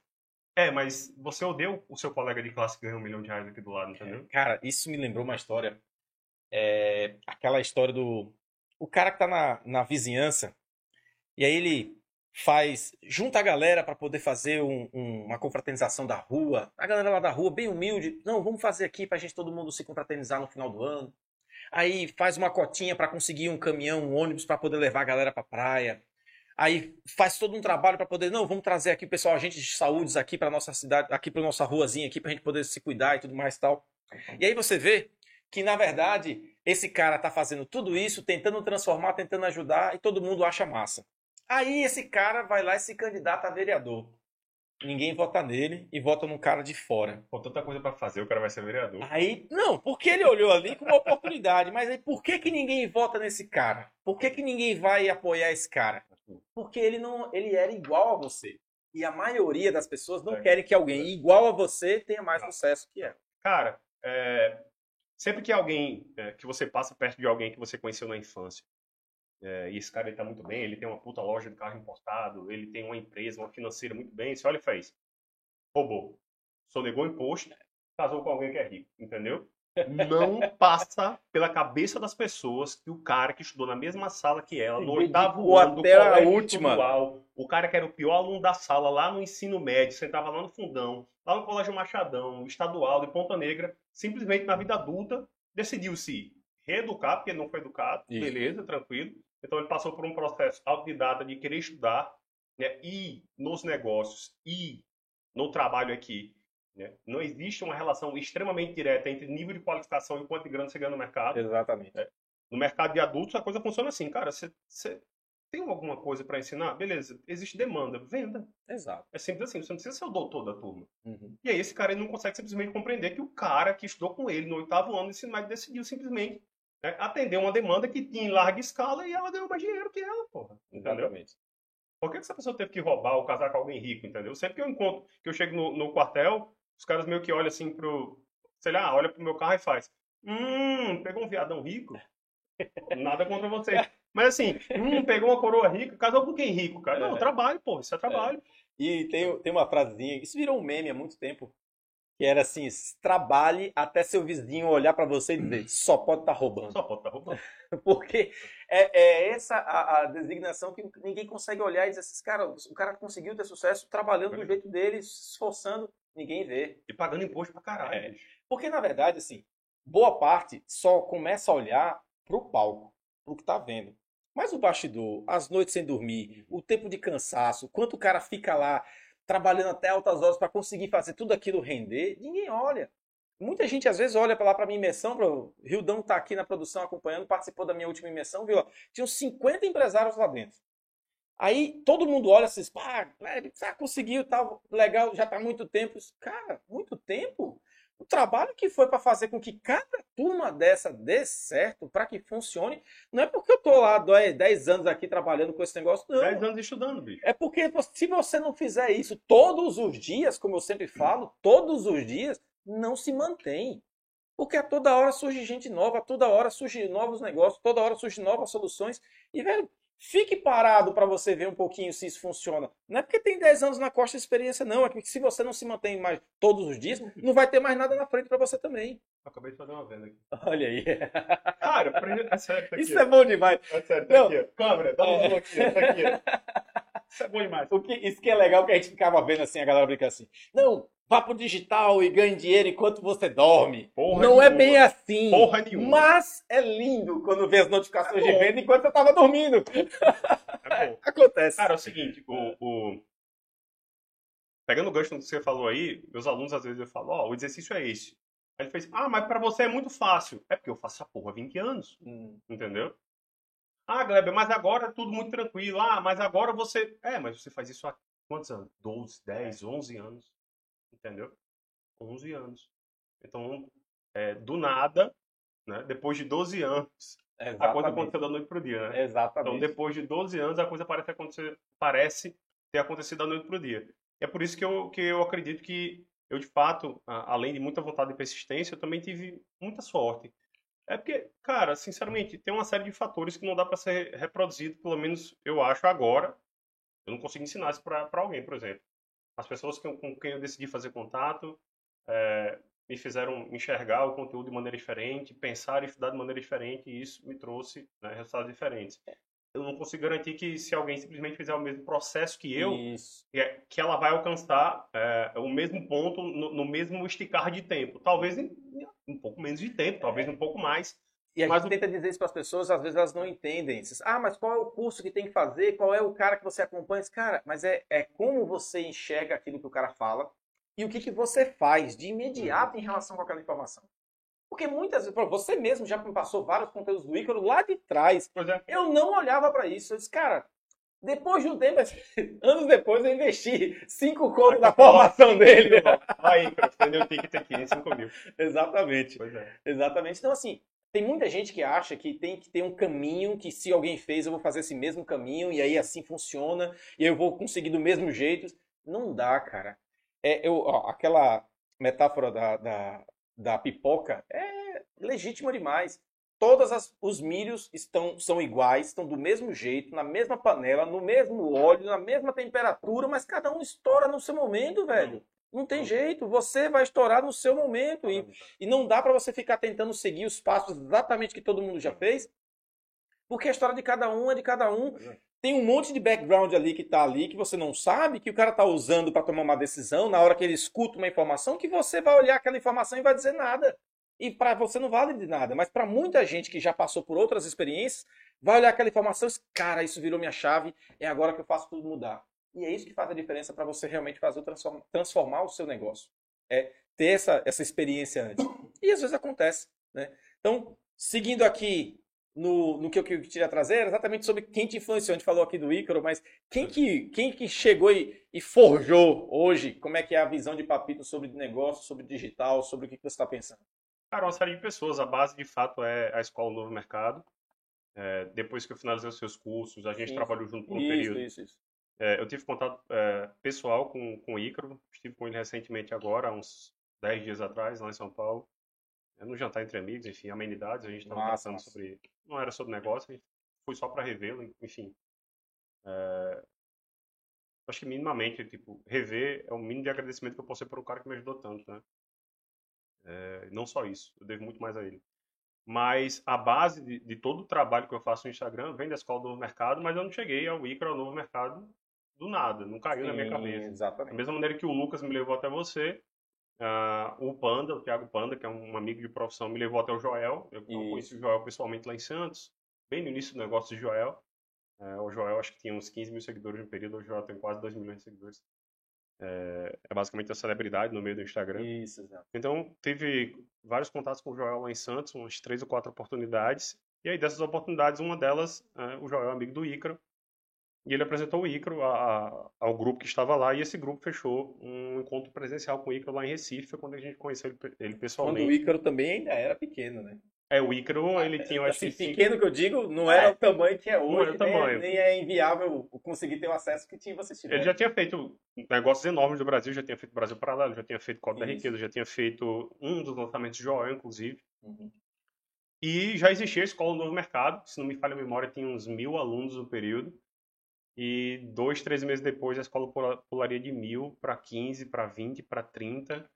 É, mas você odeia o seu colega de classe que ganha um milhão de reais aqui do lado, entendeu? Cara, isso me lembrou uma história. É, aquela história do. O cara que tá na, na vizinhança, e aí ele faz. junta a galera para poder fazer um, um, uma confraternização da rua. A galera lá da rua, bem humilde. Não, vamos fazer aqui pra gente todo mundo se confraternizar no final do ano. Aí faz uma cotinha para conseguir um caminhão, um ônibus para poder levar a galera pra praia. Aí faz todo um trabalho para poder, não, vamos trazer aqui o pessoal, agentes de saúde aqui para nossa cidade, aqui para nossa ruazinha aqui pra gente poder se cuidar e tudo mais e tal. E aí você vê que na verdade esse cara tá fazendo tudo isso, tentando transformar, tentando ajudar e todo mundo acha massa. Aí esse cara vai lá e se candidata a vereador. Ninguém vota nele e vota num cara de fora. Com tanta coisa para fazer, o cara vai ser vereador. Aí, não, porque ele olhou ali com uma oportunidade, mas aí por que que ninguém vota nesse cara? Por que que ninguém vai apoiar esse cara? Porque ele não, ele era igual a você. E a maioria das pessoas não é. querem que alguém igual a você tenha mais sucesso que ela. Cara, é, sempre que alguém, é, que você passa perto de alguém que você conheceu na infância, é, e esse cara ele tá muito bem, ele tem uma puta loja de carro importado, ele tem uma empresa, uma financeira muito bem. Você olha e faz, roubou, sonegou imposto, casou com alguém que é rico, entendeu? Não [LAUGHS] passa pela cabeça das pessoas que o cara que estudou na mesma sala que ela, no oitavo ano do até a última. O cara que era o pior aluno da sala lá no ensino médio, sentava lá no fundão, lá no Colégio Machadão, estadual de Ponta Negra, simplesmente na vida adulta decidiu se reeducar, porque não foi educado, Isso. beleza, tranquilo, então ele passou por um processo autodidata de querer estudar, né, e nos negócios e no trabalho aqui, né, não existe uma relação extremamente direta entre nível de qualificação e quanto de grana você ganha no mercado. Exatamente. Né? No mercado de adultos a coisa funciona assim, cara, você, você tem alguma coisa para ensinar? Beleza, existe demanda, venda. Exato. É simples assim, você não precisa ser o doutor da turma. Uhum. E aí esse cara ele não consegue simplesmente compreender que o cara que estudou com ele no oitavo ano de ensino médio decidiu simplesmente né, atender uma demanda que tinha em larga escala e ela ganhou mais dinheiro que ela, porra. Entendeu? Exatamente. Por que essa pessoa teve que roubar ou casar com alguém rico, entendeu? Sempre que eu encontro, que eu chego no, no quartel, os caras meio que olham assim pro. Sei lá, olha pro meu carro e faz. Hum, pegou um viadão rico? Nada contra você. [LAUGHS] Mas assim, hum, pegou uma coroa rica, casou com quem rico, cara? Não, é. trabalho, pô, isso é trabalho. É. E tem, tem uma frasezinha, isso virou um meme há muito tempo, que era assim: trabalhe até seu vizinho olhar para você e dizer, só pode estar tá roubando. Só pode estar tá roubando. [LAUGHS] Porque é, é essa a, a, designação que ninguém consegue olhar e dizer assim, cara, o cara conseguiu ter sucesso trabalhando do jeito dele, se esforçando, ninguém vê. E pagando imposto pra caralho. É. Porque, na verdade, assim, boa parte só começa a olhar pro palco, pro que tá vendo. Mas o bastidor, as noites sem dormir, o tempo de cansaço, quanto o cara fica lá trabalhando até altas horas para conseguir fazer tudo aquilo render, ninguém olha. Muita gente às vezes olha para lá para minha imersão, o Rildão tá aqui na produção acompanhando, participou da minha última imersão, viu? Tinham 50 empresários lá dentro. Aí todo mundo olha assim, pá, ah, conseguiu, tá legal, já tá há muito tempo. Cara, muito tempo? O trabalho que foi para fazer com que cada turma dessa dê certo, para que funcione, não é porque eu tô lá 10 anos aqui trabalhando com esse negócio, não. 10 anos estudando, bicho. É porque se você não fizer isso todos os dias, como eu sempre falo, todos os dias, não se mantém. Porque a toda hora surge gente nova, a toda hora surgem novos negócios, toda hora surgem novas soluções. E, velho, Fique parado para você ver um pouquinho se isso funciona. Não é porque tem 10 anos na costa de experiência, não. É porque se você não se mantém mais todos os dias, não vai ter mais nada na frente para você também. Acabei de fazer uma venda aqui. Olha aí. Cara, é sério, tá aqui. Isso é bom demais. É sério, tá não. aqui. Câmera, dá um é. aqui, tá aqui. [LAUGHS] Isso é bom demais. O que, isso que é legal que a gente ficava vendo assim, a galera brinca assim. Não, vá pro digital e ganhe dinheiro enquanto você dorme. Porra não é nenhuma. é bem assim. Porra nenhuma. Mas é lindo quando vê as notificações é de venda enquanto você tava dormindo. É bom. [LAUGHS] Acontece. Cara, é o seguinte, o, o... Pegando o gancho do que você falou aí, meus alunos às vezes eu falo, ó, oh, o exercício é esse. Aí ele fez, ah, mas para você é muito fácil. É porque eu faço essa porra há 20 anos. Hum. Entendeu? Ah, Gleber, mas agora tudo muito tranquilo. Ah, mas agora você. É, mas você faz isso há quantos anos? 12, 10, 11 anos entendeu? 11 anos. Então, é, do nada, né, depois de 12 anos, Exatamente. a coisa aconteceu da noite para o dia, né? Exatamente. Então, depois de 12 anos, a coisa parece, acontecer, parece ter acontecido da noite para o dia. E é por isso que eu, que eu acredito que eu, de fato, além de muita vontade e persistência, eu também tive muita sorte. É porque, cara, sinceramente, tem uma série de fatores que não dá para ser reproduzido, pelo menos eu acho agora. Eu não consigo ensinar isso para alguém, por exemplo. As pessoas com, com quem eu decidi fazer contato é, me fizeram enxergar o conteúdo de maneira diferente, pensar e estudar de maneira diferente, e isso me trouxe né, resultados diferentes. Eu não consigo garantir que se alguém simplesmente fizer o mesmo processo que eu, é, que ela vai alcançar é, o mesmo ponto no, no, mesmo esticar de tempo. Talvez em, um pouco menos de tempo, talvez um pouco mais. E a mas gente o... tenta dizer isso para as pessoas, às vezes elas não entendem. ah, mas qual é o curso que tem que fazer? Qual é o cara que você acompanha? Cara, mas é, é como você enxerga aquilo que o cara fala e o que, que você faz de imediato em relação com aquela informação. Porque muitas vezes, você mesmo já me passou vários conteúdos do Ícaro lá de trás. É. Eu não olhava para isso. Eu disse, cara, depois de um tempo, anos depois, eu investi cinco contos na [LAUGHS] formação dele. Aí, você deu um ticket aqui, 5 mil. Exatamente. Pois é. Exatamente. Então, assim, tem muita gente que acha que tem que ter um caminho, que se alguém fez, eu vou fazer esse mesmo caminho, e aí assim funciona, e eu vou conseguir do mesmo jeito. Não dá, cara. É, eu, ó, aquela metáfora da, da, da pipoca é legítima demais. Todos os milhos estão são iguais, estão do mesmo jeito, na mesma panela, no mesmo óleo, na mesma temperatura, mas cada um estoura no seu momento, velho. Não tem jeito, você vai estourar no seu momento e, e não dá para você ficar tentando seguir os passos exatamente que todo mundo já fez, porque a história de cada um é de cada um. É tem um monte de background ali que está ali que você não sabe, que o cara está usando para tomar uma decisão, na hora que ele escuta uma informação, que você vai olhar aquela informação e vai dizer nada. E para você não vale de nada, mas para muita gente que já passou por outras experiências, vai olhar aquela informação e cara, isso virou minha chave, é agora que eu faço tudo mudar. E é isso que faz a diferença para você realmente fazer transformar, transformar o seu negócio. É ter essa, essa experiência antes. E às vezes acontece. Né? Então, seguindo aqui no, no que eu queria trazer era exatamente sobre quem te influenciou. A gente falou aqui do Ícaro, mas quem que, quem que chegou e, e forjou hoje? Como é que é a visão de Papito sobre negócio, sobre digital, sobre o que, que você está pensando? Cara, uma série de pessoas. A base, de fato, é a Escola Novo Mercado. É, depois que eu finalizei os seus cursos, a gente isso. trabalhou junto por um isso, período. Isso, isso. É, eu tive contato é, pessoal com, com o Ícaro. Estive com ele recentemente agora, uns 10 dias atrás, lá em São Paulo. É, no jantar entre amigos, enfim, amenidades. A gente estava conversando sobre não era sobre negócio, foi só para revê-lo, enfim. É, acho que minimamente, tipo, rever é o mínimo de agradecimento que eu posso ter por um cara que me ajudou tanto, né? É, não só isso, eu devo muito mais a ele. Mas a base de, de, todo o trabalho que eu faço no Instagram vem da Escola do Novo Mercado, mas eu não cheguei ao Icra, ao Novo Mercado, do nada, não caiu Sim, na minha cabeça. Exatamente. Da mesma maneira que o Lucas me levou até você, Uh, o Panda, o Thiago Panda, que é um amigo de profissão, me levou até o Joel. Eu Isso. conheci o Joel pessoalmente lá em Santos, bem no início do negócio de Joel. Uh, o Joel acho que tinha uns 15 mil seguidores no período, o Joel tem quase 2 milhões de seguidores. É, é basicamente a celebridade no meio do Instagram. Isso, exato. Então, tive vários contatos com o Joel lá em Santos, umas três ou quatro oportunidades. E aí, dessas oportunidades, uma delas, uh, o Joel é amigo do Ícaro, e ele apresentou o Icaro a, a, ao grupo que estava lá, e esse grupo fechou um encontro presencial com o Icaro lá em Recife, foi quando a gente conheceu ele, ele pessoalmente. Quando o Icaro também ainda era pequeno, né? É, o Icaro, ah, ele tinha, eu assim, pequeno que eu digo, não era é, o tamanho que é hoje, o tamanho. Nem, nem é inviável conseguir ter o acesso que tinha vocês tiveram. Ele já tinha feito negócios enormes do Brasil, já tinha feito Brasil Paralelo, já tinha feito Copa da Riqueza, já tinha feito um dos lançamentos de Joel, inclusive. Uhum. E já existia a Escola do Novo Mercado, se não me falha a memória, tinha uns mil alunos no período. E dois, três meses depois, a escola pularia de mil para 15, para 20, para 30,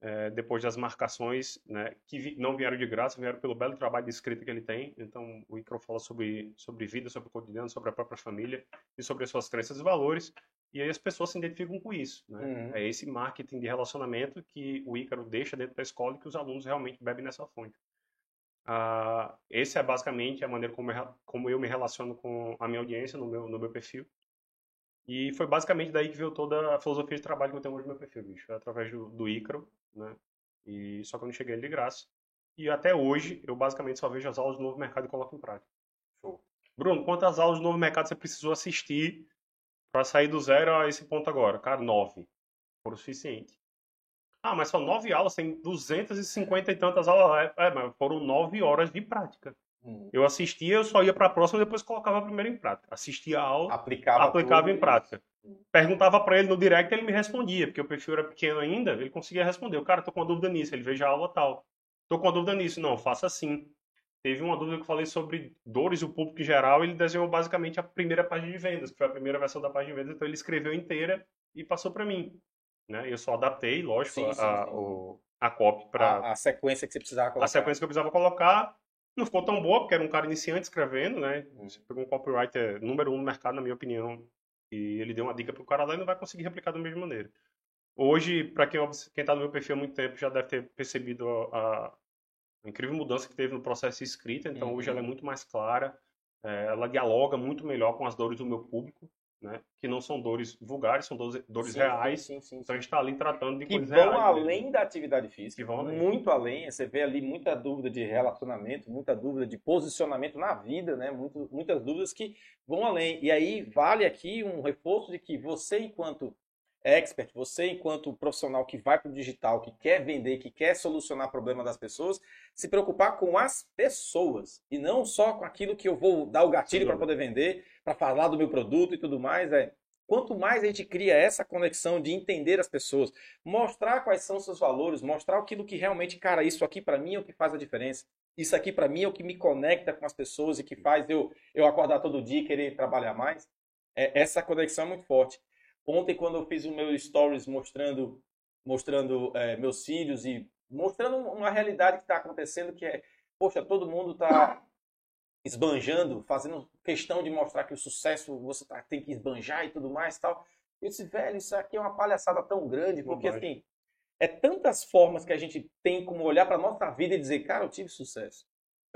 é, depois das marcações, né, que vi, não vieram de graça, vieram pelo belo trabalho de escrita que ele tem. Então, o Icaro fala sobre, sobre vida, sobre o cotidiano, sobre a própria família e sobre as suas crenças e valores. E aí as pessoas se identificam com isso. Né? Uhum. É esse marketing de relacionamento que o Ícaro deixa dentro da escola e que os alunos realmente bebem nessa fonte. Uh, esse é basicamente a maneira como eu, como eu me relaciono com a minha audiência no meu, no meu perfil. E foi basicamente daí que veio toda a filosofia de trabalho que eu tenho hoje no meu perfil, bicho. É através do, do Icaro, né? E só que eu não cheguei de graça. E até hoje, eu basicamente só vejo as aulas do Novo Mercado e coloco em prática. Show. Bruno, quantas aulas do Novo Mercado você precisou assistir para sair do zero a esse ponto agora? Cara, nove. Foram o suficiente. Ah, mas são nove aulas, tem 250 e tantas aulas. É, é mas foram nove horas de prática. Hum. Eu assistia, eu só ia para a próxima e depois colocava a primeira em prática. Assistia a aula, aplicava, aplicava em prática. Perguntava para ele no direct, ele me respondia, porque o perfil era pequeno ainda, ele conseguia responder. O cara, tô com uma dúvida nisso, ele veja a aula tal. Tô com uma dúvida nisso, não, faça assim. teve uma dúvida que eu falei sobre dores do público em geral, ele desenhou basicamente a primeira página de vendas, que foi a primeira versão da página de vendas, então ele escreveu inteira e passou para mim. Né? Eu só adaptei, lógico, sim, sim, a, sim. O, a copy para... A, a, sequência que você precisava colocar. A sequência que eu precisava colocar. Não ficou tão boa, porque era um cara iniciante escrevendo, né? Você pegou um copywriter número um no mercado, na minha opinião, e ele deu uma dica pro cara lá e não vai conseguir replicar da mesma maneira. Hoje, para quem está no meu perfil há muito tempo, já deve ter percebido a, a incrível mudança que teve no processo de escrita. Então, uhum. hoje ela é uhum. muito mais clara, é, ela dialoga muito melhor com as dores do meu público, né? Que não são dores vulgares, são dores, dores sim, reais. Sim, sim, então, a gente está ali tratando de que coisas vão reais. além mesmo. da atividade física, que vão além. muito além. Você vê ali muita dúvida de relacionamento, muita dúvida de posicionamento na vida, né? Muito, muitas dúvidas que vão além. E aí vale aqui um reforço de que você, enquanto expert, você enquanto profissional que vai para o digital, que quer vender, que quer solucionar problema das pessoas, se preocupar com as pessoas e não só com aquilo que eu vou dar o gatilho para poder vender, para falar do meu produto e tudo mais. É quanto mais a gente cria essa conexão de entender as pessoas, mostrar quais são seus valores, mostrar aquilo que realmente, cara, isso aqui para mim é o que faz a diferença. Isso aqui para mim é o que me conecta com as pessoas e que faz eu eu acordar todo dia e querer trabalhar mais. É, essa conexão é muito forte. Ontem, quando eu fiz o meu stories mostrando, mostrando é, meus filhos e mostrando uma realidade que está acontecendo, que é, poxa, todo mundo está esbanjando, fazendo questão de mostrar que o sucesso você tá, tem que esbanjar e tudo mais tal. Eu disse, velho, isso aqui é uma palhaçada tão grande, porque assim, é tantas formas que a gente tem como olhar para nossa vida e dizer, cara, eu tive sucesso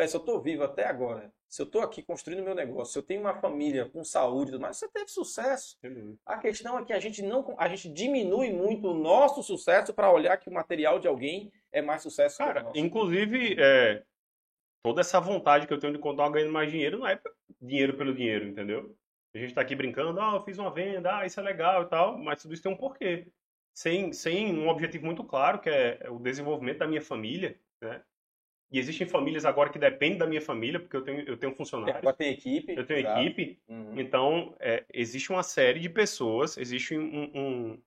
se eu estou vivo até agora, se eu estou aqui construindo meu negócio, se eu tenho uma família com saúde mais, você teve sucesso. A questão é que a gente não a gente diminui muito o nosso sucesso para olhar que o material de alguém é mais sucesso Cara, que o nosso. Inclusive, é, toda essa vontade que eu tenho de continuar ganhando mais dinheiro não é dinheiro pelo dinheiro, entendeu? A gente está aqui brincando, ah, eu fiz uma venda, ah, isso é legal e tal, mas tudo isso tem um porquê. Sem, sem um objetivo muito claro, que é o desenvolvimento da minha família, né? E existem famílias agora que dependem da minha família, porque eu tenho, eu tenho funcionários. Agora tem equipe. Eu tenho exato. equipe. Uhum. Então, é, existe uma série de pessoas, existe um, um,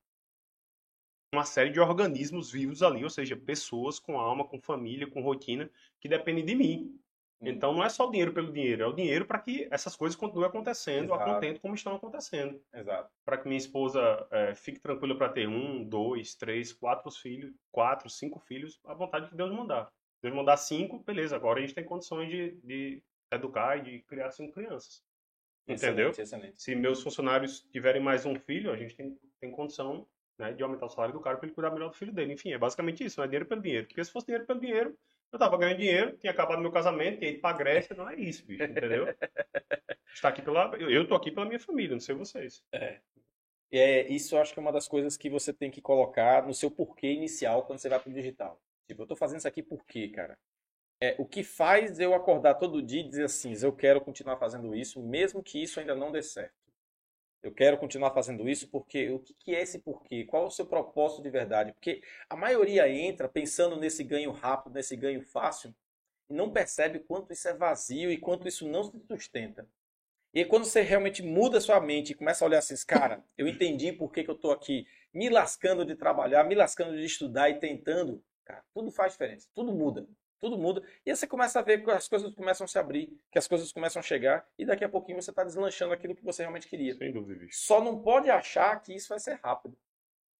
uma série de organismos vivos ali, ou seja, pessoas com alma, com família, com rotina, que dependem de mim. Uhum. Então, não é só o dinheiro pelo dinheiro, é o dinheiro para que essas coisas continuem acontecendo, a contento como estão acontecendo. Exato. Para que minha esposa é, fique tranquila para ter um, dois, três, quatro filhos, quatro, cinco filhos, à vontade que Deus mandar. Deus mandar cinco, beleza, agora a gente tem condições de, de educar e de criar cinco crianças. Entendeu? Excelente, excelente. Se meus funcionários tiverem mais um filho, a gente tem, tem condição né, de aumentar o salário do cara para ele cuidar melhor do filho dele. Enfim, é basicamente isso, não é dinheiro pelo dinheiro. Porque se fosse dinheiro pelo dinheiro, eu tava ganhando dinheiro, tinha acabado meu casamento, tinha ido pra Grécia, não é isso, bicho, entendeu? [LAUGHS] Está aqui pela, eu tô aqui pela minha família, não sei vocês. É. É, isso eu acho que é uma das coisas que você tem que colocar no seu porquê inicial quando você vai pro digital. Tipo, eu tô fazendo isso aqui por quê, cara? É, o que faz eu acordar todo dia e dizer assim, eu quero continuar fazendo isso, mesmo que isso ainda não dê certo. Eu quero continuar fazendo isso porque o que, que é esse porquê? Qual é o seu propósito de verdade? Porque a maioria entra pensando nesse ganho rápido, nesse ganho fácil, e não percebe quanto isso é vazio e quanto isso não se sustenta. E quando você realmente muda sua mente e começa a olhar assim, cara, eu entendi por que, que eu estou aqui me lascando de trabalhar, me lascando de estudar e tentando, Cara, tudo faz diferença, tudo muda, tudo muda. E aí você começa a ver que as coisas começam a se abrir, que as coisas começam a chegar, e daqui a pouquinho você está deslanchando aquilo que você realmente queria. Sem dúvida. Só não pode achar que isso vai ser rápido.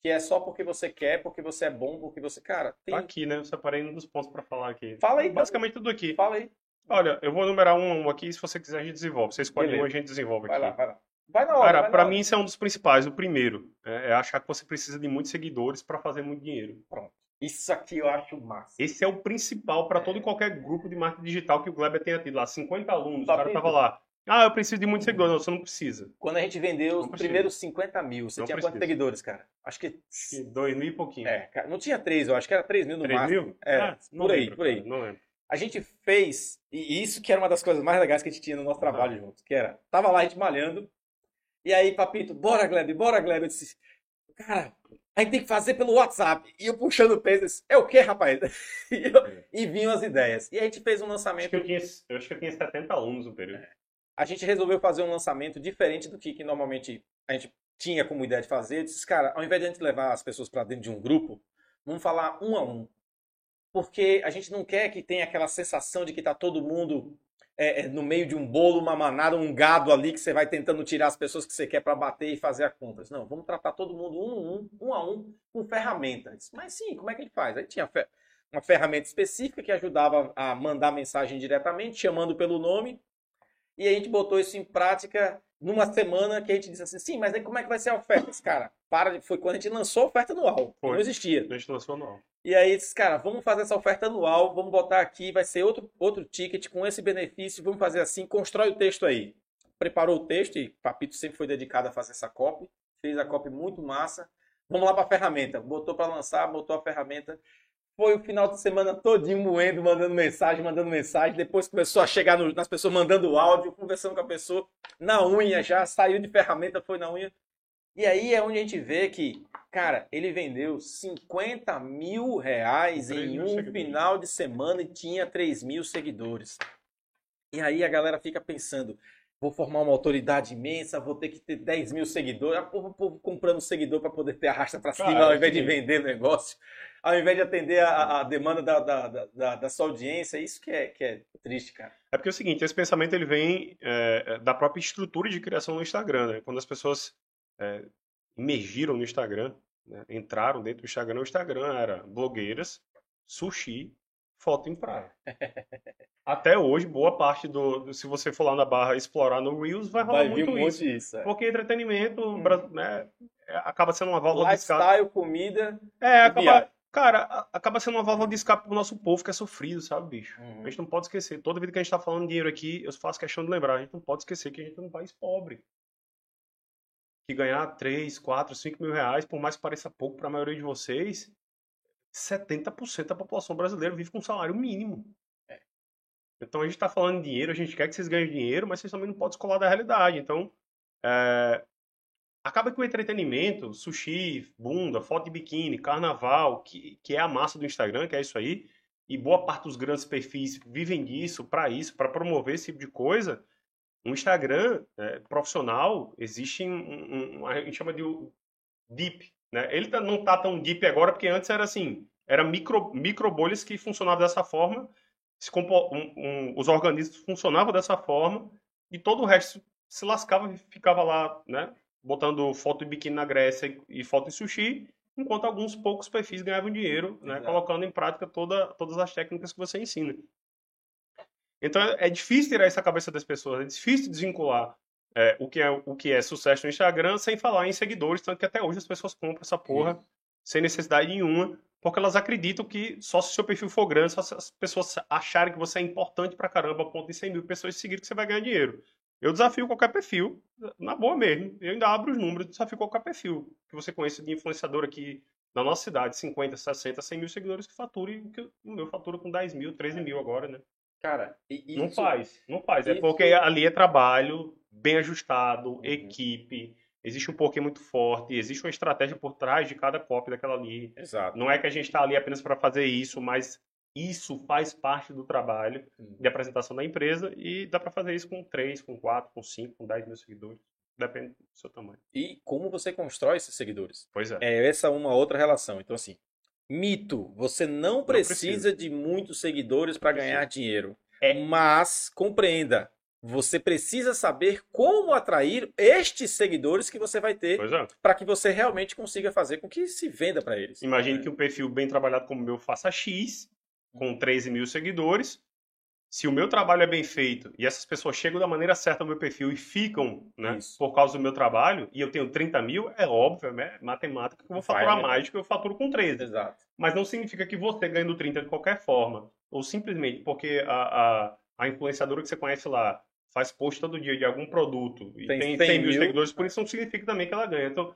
Que é só porque você quer, porque você é bom, porque você. Cara, tem. Tá aqui, né? Eu separei um dos pontos para falar aqui. Fala aí. Basicamente tudo aqui. Fala aí. Olha, eu vou numerar um um aqui, se você quiser a gente desenvolve. Você escolhe Beleza. um, a gente desenvolve vai aqui. Vai lá, vai lá. Vai na hora. Cara, para mim isso é um dos principais. O primeiro é, é achar que você precisa de muitos seguidores para fazer muito dinheiro. Pronto. Isso aqui eu acho massa. Esse é o principal para todo e qualquer grupo de marketing digital que o Kleber tenha tido lá. 50 alunos, tá o cara tava lá. Ah, eu preciso de muitos seguidores. Não, você não precisa. Quando a gente vendeu os primeiros 50 mil, você não tinha precisa. quantos seguidores, cara? Acho que... Dois mil e pouquinho. É, cara, não tinha três, eu acho que era três mil no 3 máximo. mil? É, ah, por aí, lembro, por aí. Cara, não lembro. A gente fez, e isso que era uma das coisas mais legais que a gente tinha no nosso trabalho ah. juntos, que era, tava lá a gente malhando, e aí, papito, bora, Gleb, bora, Gleb. Eu disse, cara, a gente tem que fazer pelo WhatsApp. E eu puxando o peso, disse, é o que, rapaz? [LAUGHS] E, eu, é. e vinham as ideias. E a gente fez um lançamento. Acho que eu, tinha, eu acho que eu tinha 70 alunos no período. É. A gente resolveu fazer um lançamento diferente do que, que normalmente a gente tinha como ideia de fazer. Eu disse, cara, ao invés de a gente levar as pessoas para dentro de um grupo, vamos falar um a um. porque a gente não quer que tenha aquela sensação de que está todo mundo é, é, no meio de um bolo, uma manada, um gado ali que você vai tentando tirar as pessoas que você quer para bater e fazer a compras. Não, vamos tratar todo mundo um, um, um a um, com ferramentas. Mas sim, como é que ele faz? Aí tinha uma ferramenta específica que ajudava a mandar mensagem diretamente, chamando pelo nome, e a gente botou isso em prática numa semana que a gente disse assim, sim, mas aí como é que vai ser a oferta? Esse cara, para, foi quando a gente lançou a oferta anual. Foi. Não existia. A gente lançou anual. E aí disse, cara, vamos fazer essa oferta anual, vamos botar aqui, vai ser outro, outro ticket com esse benefício, vamos fazer assim, constrói o texto aí. Preparou o texto e Papito sempre foi dedicado a fazer essa copy, fez a copy muito massa. Vamos lá para a ferramenta. Botou para lançar, botou a ferramenta. Foi o final de semana todinho moendo, mandando mensagem, mandando mensagem. Depois começou a chegar no, nas pessoas mandando áudio, conversando com a pessoa na unha já, saiu de ferramenta, foi na unha. E aí é onde a gente vê que, cara, ele vendeu 50 mil reais em um seguidores. final de semana e tinha 3 mil seguidores. E aí a galera fica pensando, vou formar uma autoridade imensa, vou ter que ter 10 mil seguidores. O povo, povo comprando seguidor para poder ter arrasta para cima Cara, ao invés de vender negócio ao invés de atender a, a demanda da, da, da, da, sua audiência. Isso que é, que é triste, cara. É porque é o seguinte, esse pensamento ele vem é, é, da própria estrutura de criação no Instagram. Né? Quando as pessoas é, emergiram no Instagram, né? entraram dentro do Instagram, o Instagram era blogueiras, sushi, foto em praia. Até hoje, boa parte do. Se você for lá na barra explorar no Reels, vai rolar vai muito um isso. é. Porque entretenimento hum. né, é, acaba sendo uma válvula Lifestyle, de escape. comida. É, acaba, Cara, acaba sendo uma válvula de escape pro nosso povo que é sofrido, sabe, bicho? Uhum. A gente não pode esquecer. Toda vida que a gente tá falando de dinheiro aqui, eu faço questão de lembrar. A gente não pode esquecer que a gente é um país pobre. Que ganhar 3, 4, 5 mil reais, por mais que pareça pouco para a maioria de vocês, 70% da população brasileira vive com salário mínimo. É. Então a gente está falando de dinheiro, a gente quer que vocês ganhem dinheiro, mas vocês também não podem descolar da realidade. Então, é, acaba que o entretenimento, sushi, bunda, foto de biquíni, carnaval, que, que é a massa do Instagram, que é isso aí, e boa parte dos grandes perfis vivem disso, para isso, para promover esse tipo de coisa. Um Instagram é, profissional existe um, um, a gente chama de deep, né? Ele tá, não tá tão deep agora porque antes era assim, era micro, micro bolhas que funcionavam dessa forma, um, os organismos funcionavam dessa forma e todo o resto se lascava e ficava lá, né? botando foto de biquíni na Grécia e foto de sushi, enquanto alguns poucos perfis ganhavam dinheiro, né, colocando em prática toda, todas as técnicas que você ensina. Então é difícil tirar essa cabeça das pessoas, é difícil desvincular é, o, que é, o que é sucesso no Instagram sem falar em seguidores, tanto que até hoje as pessoas compram essa porra Isso. sem necessidade nenhuma, porque elas acreditam que só se o seu perfil for grande, só se as pessoas acharem que você é importante pra caramba, a ponto de 100 mil pessoas seguirem que você vai ganhar dinheiro. Eu desafio qualquer perfil, na boa mesmo. Eu ainda abro os números, desafio qualquer perfil que você conheça de influenciador aqui na nossa cidade, 50, 60, 100 mil seguidores que fature, que o meu fatura com 10 mil, 13 mil agora, né? Cara, e, não faz, não faz. É isso... É porque ali é trabalho bem ajustado, uhum. equipe, existe um porquê muito forte, existe uma estratégia por trás de cada copy daquela ali. Exato. Não é que a gente está ali apenas para fazer isso, mas isso faz parte do trabalho de apresentação da empresa e dá para fazer isso com 3, com 4, com 5, com 10 mil seguidores. Depende do seu tamanho. E como você constrói esses seguidores? Pois é. É essa uma outra relação. Então, assim, mito: você não precisa, não precisa. de muitos seguidores para ganhar dinheiro. É. Mas, compreenda, você precisa saber como atrair estes seguidores que você vai ter é. para que você realmente consiga fazer com que se venda para eles. Imagine é. que um perfil bem trabalhado como o meu faça X com 13 mil seguidores. Se o meu trabalho é bem feito e essas pessoas chegam da maneira certa no meu perfil e ficam né, por causa do meu trabalho, e eu tenho 30 mil, é óbvio, é matemática que eu vou faturar Vai, mais do que eu faturo com 13. Exato. Mas não significa que você ganhe do 30 de qualquer forma. Ou simplesmente porque a, a, a influenciadora que você conhece lá faz post todo dia de algum produto e tem, tem 100 mil, mil seguidores, por isso não significa também que ela ganha. Então,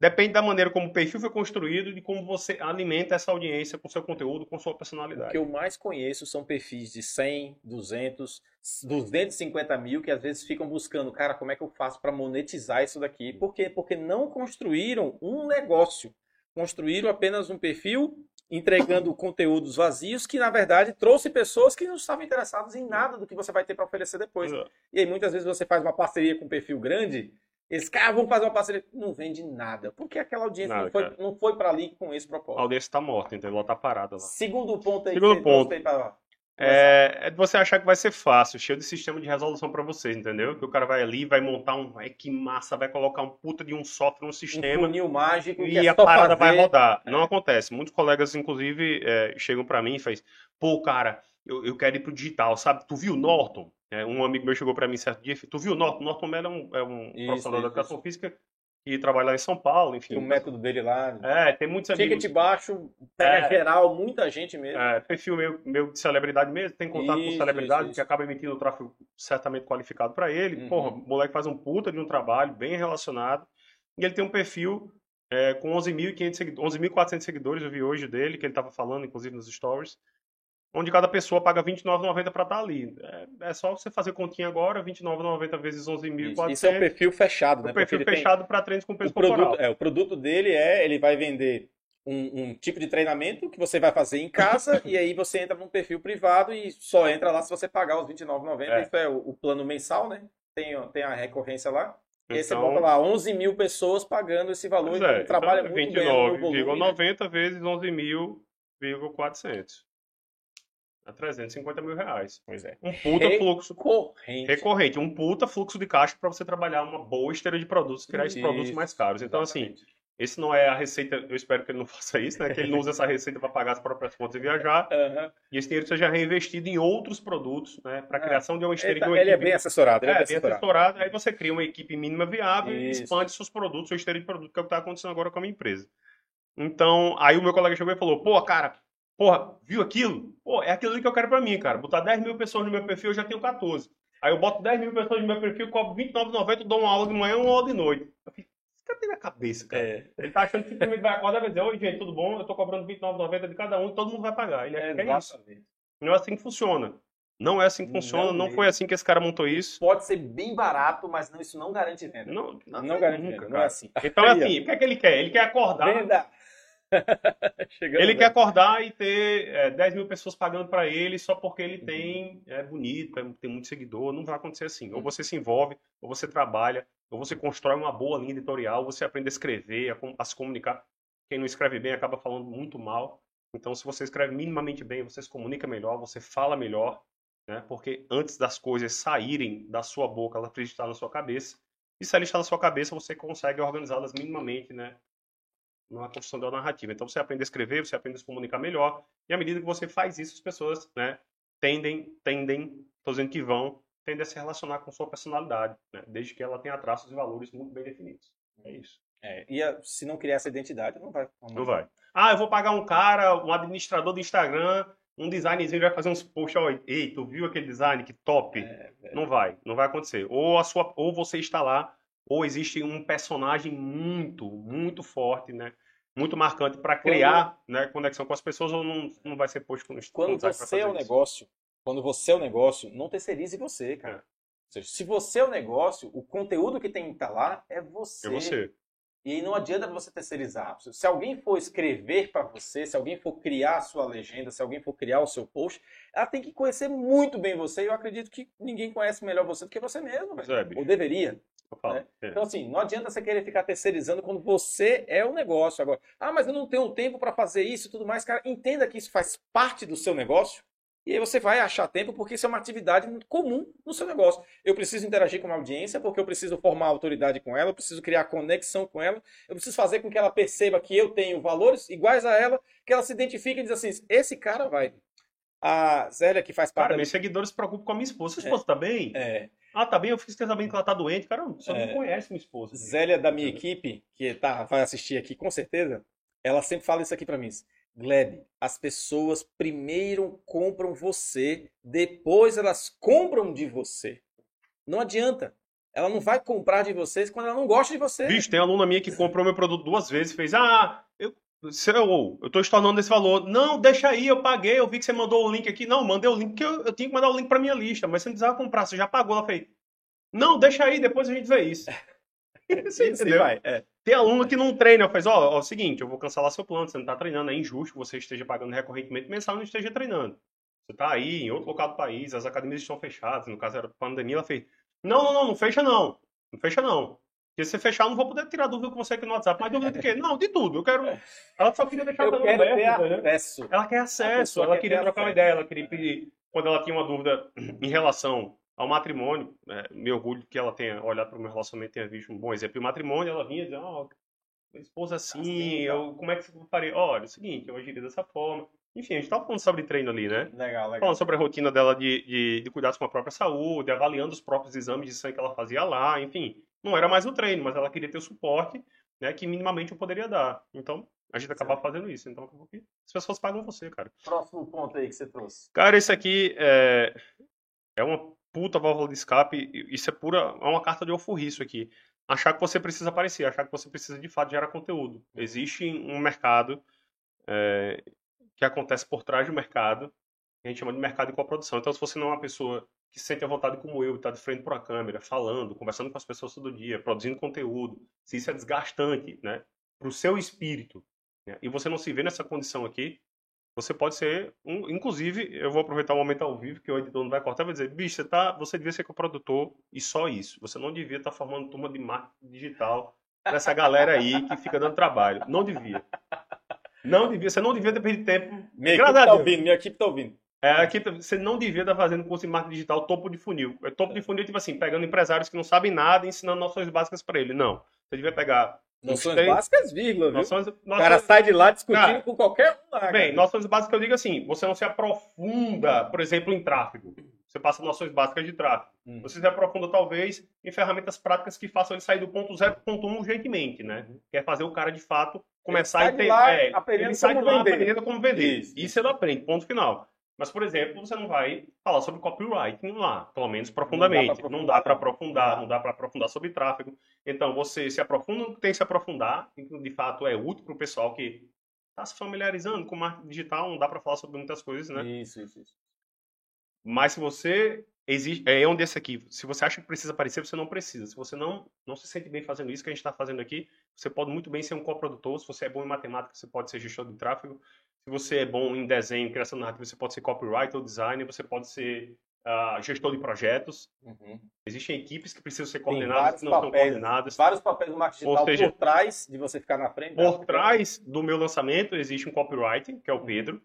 Depende da maneira como o perfil foi construído e de como você alimenta essa audiência com seu conteúdo, com sua personalidade. O que eu mais conheço são perfis de 100, 200, 250 mil que às vezes ficam buscando, cara, como é que eu faço para monetizar isso daqui? Por quê? Porque não construíram um negócio. Construíram apenas um perfil entregando conteúdos vazios que, na verdade, trouxe pessoas que não estavam interessadas em nada do que você vai ter para oferecer depois. É. E aí, muitas vezes, você faz uma parceria com um perfil grande Esse cara, vamos fazer uma parceria. Não vende nada. Porque aquela audiência Nada, não foi, não foi para ali com esse A propósito. audiência tá morta, entendeu? Ela tá parada lá. Segundo ponto aí Segundo que ponto. pra- É, é de você achar que vai ser fácil, cheio de sistema de resolução pra vocês, entendeu? Que o cara vai ali, vai montar um. Ai, que massa, vai colocar um puta de um software, um um sistema. funil mágico E é a parada vai fazer. rodar. Não acontece. Muitos colegas, inclusive, é, chegam pra mim e fazem: pô, cara, eu, eu quero ir pro digital, sabe? Tu viu o Norton? É, um amigo meu chegou pra mim certo dia e falou: Tu viu o Norton? O Norton é um, é um Isso, profissional da educação física que trabalha lá em São Paulo, enfim. Tem o método dele lá. É, tem muitos amigos. Ticket baixo, pega É. geral, muita gente mesmo. É, perfil meu, meu de celebridade mesmo, tem contato com Isso, celebridade isso, isso. que acaba emitindo tráfego certamente qualificado para ele. Uhum. Porra, o moleque faz um puta de um trabalho bem relacionado. E ele tem um perfil é, com 11.500 seguidores, 11.400 seguidores, eu vi hoje dele, que ele tava falando, inclusive nos stories, onde cada pessoa paga R$29,90 para estar ali. É, é só você fazer continha agora, R$29,90 vezes Isso, 11.400. Isso é o perfil fechado, né? perfil Porque ele tem- fechado para treinos com peso o produto, corporal. é, o produto dele é, ele vai vender um, um tipo de treinamento que você vai fazer em casa [LAUGHS] e aí você entra num perfil privado e só entra lá se você pagar os R$29,90. É. Isso é o, o plano mensal, né? Tem, tem a recorrência lá. E aí você Então- bota lá 11 mil pessoas pagando esse valor. Pois Então, é, trabalha então, muito bem no volume. né? 29,90 vezes 11.400. A 350 mil reais. Pois é. Um puta fluxo Corrente. recorrente, um puta fluxo de caixa para você trabalhar uma boa esteira de produtos, criar esses produtos mais caros. Então, assim, Exatamente. esse não é a receita, eu espero que ele não [LAUGHS] faça isso, né? Que ele não use essa receita para pagar as próprias contas e viajar. Aham. E esse dinheiro seja reinvestido em outros produtos, né? Para a É. criação de uma esteira Ele, de tá- uma ele é bem assessorado. Ele é, é, bem assessorado. assessorado, aí você cria uma equipe mínima viável e Isso. expande seus produtos, sua esteira de produto, que é o que está acontecendo agora com a minha empresa. Então, aí o meu colega chegou e falou, pô, cara, porra, viu aquilo? Pô, é aquilo ali que eu quero pra mim, cara. Botar 10 mil pessoas no meu perfil, eu já tenho 14. Aí eu boto 10 mil pessoas no meu perfil, cobro R$29,90, dou uma aula de manhã uma aula de noite. Eu falei, esse cara tem na cabeça, cara. É, Ele tá achando que simplesmente vai acordar e vai dizer, oi, gente, tudo bom? Eu tô cobrando R$29,90 de cada um e todo mundo vai pagar. Ele acha que é isso. Não é assim que funciona. Não é assim que funciona, Não não, foi assim que esse cara montou isso. Pode ser bem barato, mas não, isso não garante venda. Não, Não, garante nunca, venda. Não é assim. Então [LAUGHS] é assim, o que é que ele quer? Ele quer acordar. Venda. [LAUGHS] Ele bem. quer acordar e ter é, 10 mil pessoas pagando pra ele só porque ele Uhum. tem é bonito, é- tem muito seguidor. Não vai acontecer assim. Ou você se envolve, ou você trabalha, ou você constrói uma boa linha editorial, você aprende a escrever, a, a se comunicar. Quem não escreve bem acaba falando muito mal. Então, se você escreve minimamente bem, você se comunica melhor, você fala melhor, né? Porque antes das coisas saírem da sua boca, elas precisam estar na sua cabeça. E se ela está na sua cabeça, você consegue organizá-las minimamente, né? Numa construção da narrativa. Então você aprende a escrever, você aprende a se comunicar melhor, e à medida que você faz isso, as pessoas, né, tendem, tendem, tô dizendo que vão, tendem a se relacionar com sua personalidade, né, desde que ela tenha traços e valores muito bem definidos. É isso. É, e a- se não criar essa identidade, não vai. Não vai. Ah, eu vou pagar um cara, um administrador do Instagram, um designzinho vai fazer uns posts, ó, ei, tu viu aquele design que top? É. Não vai, não vai acontecer. Ou a sua, ou você está lá, ou existe um personagem muito, muito forte, né? Muito marcante para criar, né, conexão com as pessoas, ou não, não vai ser posto com Quando você é o isso. negócio, quando você é o negócio, não terceirize você, cara. É. Ou seja, se você é o negócio, o conteúdo que tem que estar lá é você. É você. E aí não adianta você terceirizar. Se alguém for escrever para você, se alguém for criar a sua legenda, se alguém for criar o seu post, ela tem que conhecer muito bem você. E eu acredito que ninguém conhece melhor você do que você mesmo, é. Ou deveria. Né? É. Então, assim, não adianta você querer ficar terceirizando quando você é o negócio agora. Ah, mas eu não tenho tempo para fazer isso e tudo mais. Cara, entenda que isso faz parte do seu negócio. E aí você vai achar tempo porque isso é uma atividade comum no seu negócio. Eu preciso interagir com a audiência porque eu preciso formar autoridade com ela, eu preciso criar conexão com ela, eu preciso fazer com que ela perceba que eu tenho valores iguais a ela, que ela se identifique e diz assim, esse cara vai. A Zélia, que faz parte Cara, meus seguidores se preocupam com a minha esposa. Sua É. esposa tá bem? É, Ah, tá bem, eu fiquei sabendo que ela tá doente. Cara, você É. não conhece minha esposa. Zélia da minha equipe, que tá, vai assistir aqui com certeza, ela sempre fala isso aqui pra mim. Gleb, as pessoas primeiro compram você, depois elas compram de você. Não adianta. Ela não vai comprar de vocês quando ela não gosta de você. Bicho, tem aluna minha que comprou meu produto duas vezes e fez, ah, eu, seu, eu tô estornando esse valor. Não, deixa aí, eu paguei, eu vi que você mandou o link aqui. Não, mandei o link, porque eu, eu tinha que mandar o link pra minha lista, mas você não precisava comprar, você já pagou. Ela fez, não, deixa aí, depois a gente vê isso. [LAUGHS] Você Isso entendeu? vai. É. Tem aluno que não treina, faz, ó, ó, é o seguinte, eu vou cancelar seu plano, você não tá treinando, é injusto que você esteja pagando recorrentemente mensal e não esteja treinando. Você tá aí, em outro local do país, as academias estão fechadas, no caso era pandemia, ela fez, não, não, não, não fecha não, não fecha não. Porque se fechar, eu não vou poder tirar dúvida com você aqui no WhatsApp. Mas dúvida de quê? [LAUGHS] Não, de tudo. Eu quero. Ela só queria deixar Eu quero aberto, ter acesso. Ela quer acesso, ela quer queria trocar uma acesso. ideia, ela queria pedir. Quando ela tinha uma dúvida [CLEARS THROAT] em relação ao matrimônio, é, me orgulho que ela tenha olhado para o meu relacionamento e tenha visto um bom exemplo. E o matrimônio, ela vinha dizendo: Ó, minha esposa assim, Assim, eu, como é que eu faria? Olha, é o seguinte, eu agiria dessa forma. Enfim, a gente estava falando sobre treino ali, né? Legal, legal. Falando sobre a rotina dela de, de, de cuidados com a própria saúde, avaliando os próprios exames de sangue que ela fazia lá, enfim. Não era mais o treino, mas ela queria ter o suporte né, que minimamente eu poderia dar. Então, a gente acabava fazendo isso. Então, acabou que as pessoas pagam você, cara. Próximo ponto aí que você trouxe. Cara, esse aqui é, é uma puta válvula de escape. Isso é pura. É uma carta de alforriço aqui. Achar que você precisa aparecer, achar que você precisa de fato gerar conteúdo. Existe um mercado é, que acontece por trás do mercado, a gente chama de mercado de coprodução. Então, se você não é uma pessoa que se sente à vontade como eu, está de frente para a câmera, falando, conversando com as pessoas todo dia, produzindo conteúdo, se isso é desgastante, né, para o seu espírito, né, e você não se vê nessa condição aqui, você pode ser um, inclusive, eu vou aproveitar o momento ao vivo que o editor não vai cortar e vai dizer, bicho, você tá, você devia ser coprodutor e só isso. Você não devia estar formando turma de marketing digital dessa galera aí que fica dando trabalho. Não devia. Não devia, você não devia ter perdido tempo. Minha Graças equipe tá Deus. ouvindo, minha equipe tá ouvindo. É, aqui você não devia estar fazendo curso de marketing digital topo de funil. É topo de funil, tipo assim, pegando empresários que não sabem nada e ensinando noções básicas para ele. Não. Você devia pegar Noções Gostei. básicas, vírgula, viu? noções, O noções cara sai de lá discutindo Cara, com qualquer um lá. Bem, cara. noções básicas eu digo assim, você não se aprofunda, por exemplo, em tráfego. Você passa noções básicas de tráfego. Hum. Você se aprofunda, talvez, em ferramentas práticas que façam ele sair do ponto 0 para o ponto 1 urgentemente, né? Que é fazer o cara, de fato, começar sai a de entender. é, aprendendo ele sai como de lá vender. aprendendo como vender. Isso, Isso, isso. ele aprende, ponto final. Mas, por exemplo, você não vai falar sobre copywriting lá, pelo menos profundamente. Não dá para aprofundar, Não dá. para aprofundar sobre tráfego. Então, você se aprofunda no que tem que se aprofundar, e de fato é útil para o pessoal que está se familiarizando com marketing digital, não dá para falar sobre muitas coisas, né? Isso, isso, isso. Mas se você exige, é um desse aqui. Se você acha que precisa aparecer, você não precisa. Se você não não se sente bem fazendo isso que a gente está fazendo aqui, você pode muito bem ser um coprodutor. Se você é bom em matemática, você pode ser gestor de tráfego. Se você é bom em desenho, criação narrativa, você pode ser copywriter ou designer. Você pode ser ah, gestor de projetos. Uhum. Existem equipes que precisam ser coordenadas, que não são papéis, coordenadas. vários papéis do marketing Ou digital seja, por trás de você ficar na frente. né? Por trás do meu lançamento existe um copywriter, que é o Pedro.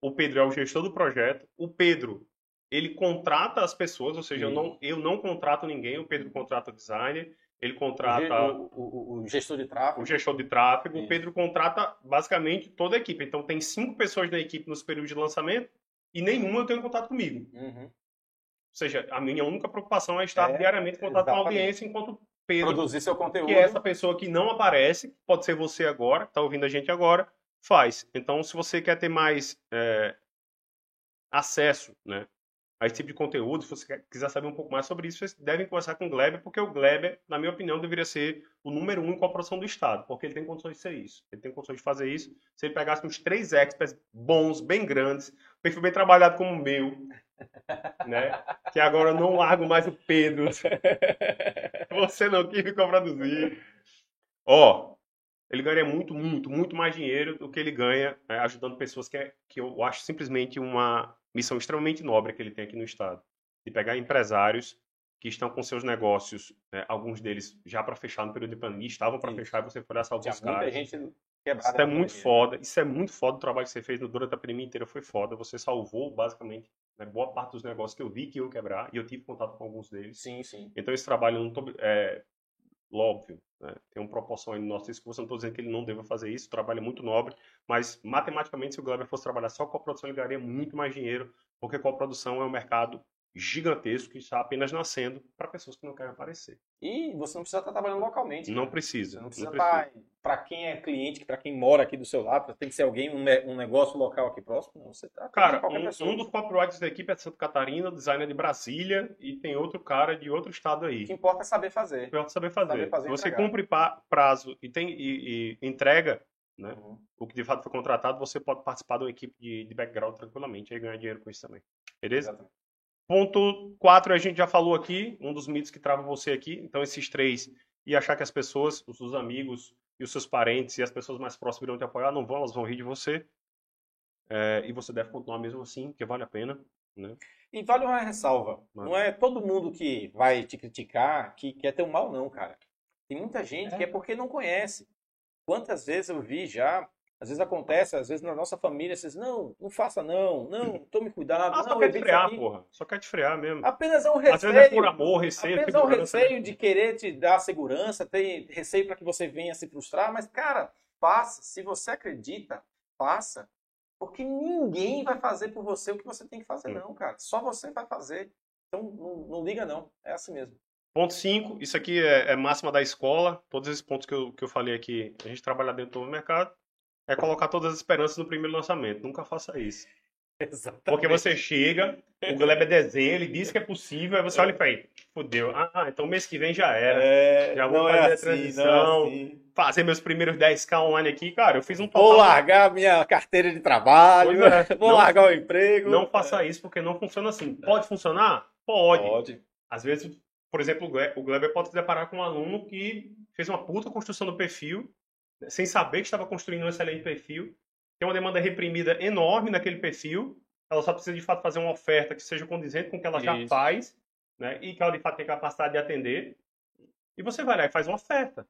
O Pedro é o gestor do projeto. O Pedro, ele contrata as pessoas, ou seja, eu não, eu não contrato ninguém. O Pedro contrata o designer, ele contrata o, o- o gestor de tráfego. o gestor de tráfego. Isso. O Pedro contrata basicamente toda a equipe. Então tem cinco pessoas na equipe nos períodos de lançamento e nenhuma eu tenho contato comigo. Uhum. Ou seja, a minha única preocupação é estar É, diariamente em contato com a audiência, enquanto Pedro Produzir seu conteúdo. que é essa pessoa que não aparece, pode ser você agora, que está ouvindo a gente agora, faz. Então, se você quer ter mais é, acesso né, a esse tipo de conteúdo, se você quiser saber um pouco mais sobre isso, vocês devem conversar com o Gleber, porque o Gleber, na minha opinião, deveria ser o número um em cooperação do Estado, porque ele tem condições de ser isso. Ele tem condições de fazer isso. Se ele pegasse uns três experts bons, bem grandes, perfil bem trabalhado como o meu, [LAUGHS] né? Que agora eu não largo mais o Pedro. [LAUGHS] Você não quis me produzir. Ó, ele ganharia muito, muito, muito mais dinheiro do que ele ganha é, ajudando pessoas que, é, que eu acho simplesmente uma missão extremamente nobre que ele tem aqui no Estado. De pegar empresários que estão com seus negócios, né, alguns deles já para fechar no período de pandemia, estavam para fechar e você foi lá salvar os caras. gente Isso é muito pandemia. foda. Isso é muito foda o trabalho que você fez durante a pandemia inteira. Foi foda. Você salvou, basicamente, né, boa parte dos negócios que eu vi que iam quebrar. E eu tive contato com alguns deles. Sim, sim. Então, esse trabalho, eu não tô, é óbvio, né, tem uma proporção aí no nosso discurso. Não estou dizendo que ele não deva fazer isso. O trabalho é muito nobre. Mas, matematicamente, se o Gleber fosse trabalhar só com a produção, ele ganharia muito mais dinheiro. Porque com a produção é um mercado gigantesco que está apenas nascendo para pessoas que não querem aparecer. E você não precisa estar trabalhando localmente. Não cara. precisa. Você não precisa estar. Para quem é cliente, para quem mora aqui do seu lado, tem que ser alguém, um, um negócio local aqui próximo. Não, você tá Cara, um, pessoa. um dos copywriters da equipe é de Santa Catarina, o designer é de Brasília e tem outro cara de outro estado aí. O que importa é saber fazer. Pior saber fazer. Saber fazer Se você entregar. cumpre prazo e, tem, e, e entrega né, Uhum. o que de fato foi contratado, você pode participar de uma equipe de, de background tranquilamente e ganhar dinheiro com isso também. Beleza? Exatamente. Ponto 4, a gente já falou aqui, um dos mitos que trava você aqui. Então, esses três, e achar que as pessoas, os seus amigos e os seus parentes e as pessoas mais próximas irão te apoiar, não vão, elas vão rir de você. É, e você deve continuar mesmo assim, porque vale a pena. Né? E vale uma ressalva. Mano. Não é todo mundo que vai te criticar que quer ter um mal, não, cara. Tem muita gente é. que é porque não conhece. Quantas vezes eu vi já, às vezes acontece, às vezes na nossa família, vocês, não, não faça não, não, tome cuidado. Ah, não, só quer te frear, porra. Só quer te frear mesmo. Apenas é um receio. Às vezes é por amor, receio. Apenas é um receio de querer te dar segurança, tem receio para que você venha se frustrar, mas, cara, faça. Se você acredita, faça. Porque ninguém vai fazer por você o que você tem que fazer, não, cara. Só você vai fazer. Então, não, não liga, não. É assim mesmo. Ponto 5, isso aqui é, é, máxima da escola. Todos esses pontos que eu, que eu falei aqui, a gente trabalha dentro do mercado, é colocar todas as esperanças no primeiro lançamento. Nunca faça isso. Exatamente. Porque você chega, o Gleb desenha, ele diz que é possível, aí você olha e fala, fudeu. Ah, então mês que vem já era. É, já vou é fazer é assim, a transição, é assim. fazer meus primeiros 10k online aqui. Cara, eu fiz um total... Vou largar minha carteira de trabalho, é. vou não, largar o emprego. Não faça isso, porque não funciona assim. Pode funcionar? Pode. Pode. Às vezes, por exemplo, o Gleber pode se deparar com um aluno que fez uma puta construção do perfil, sem saber que estava construindo um excelente perfil, tem uma demanda reprimida enorme naquele perfil, ela só precisa de fato fazer uma oferta que seja condizente com o que ela já faz, né? E que ela de fato tem capacidade de atender. E você vai lá e faz uma oferta.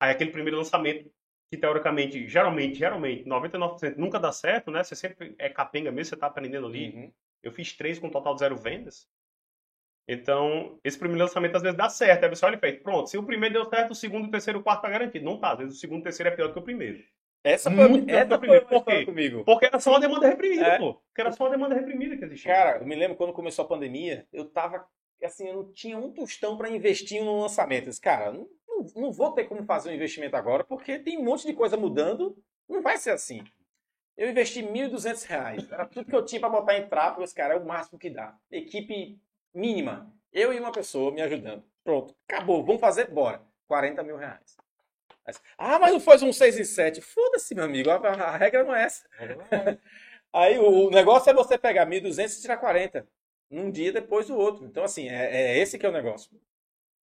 Aí aquele primeiro lançamento, que teoricamente, geralmente, geralmente, 99% nunca dá certo, né? Você sempre é capenga mesmo, você está aprendendo ali. Uhum. Eu fiz três com um total de zero vendas. Então, esse primeiro lançamento às vezes dá certo. Aí você olha e faz, pronto, se o primeiro deu certo, o segundo, o terceiro, o quarto tá garantido. Não tá, às vezes o segundo o terceiro é pior do que o primeiro. Essa foi, Muito essa foi Por quê? comigo. Porque era só uma demanda reprimida, é. pô. Porque era só uma demanda reprimida que existia. Cara, eu me lembro quando começou a pandemia, eu tava, assim, eu não tinha um tostão para investir no lançamento. Eu disse, cara, não, não, não vou ter como fazer um investimento agora, porque tem um monte de coisa mudando, não vai ser assim. Eu investi R$ 1.200. Era tudo que eu tinha para botar em tráfego. Esse cara é o máximo que dá. Equipe mínima. Eu e uma pessoa me ajudando. Pronto. Acabou. Vamos fazer? Bora. 40 mil reais. Ah, mas não foi um 6 e 7. Foda-se, meu amigo. A, a, regra não é essa. [LAUGHS] Aí o, negócio é você pegar 1.200 e tirar 40. Num dia depois do outro. Então, assim, é, é esse que é o negócio.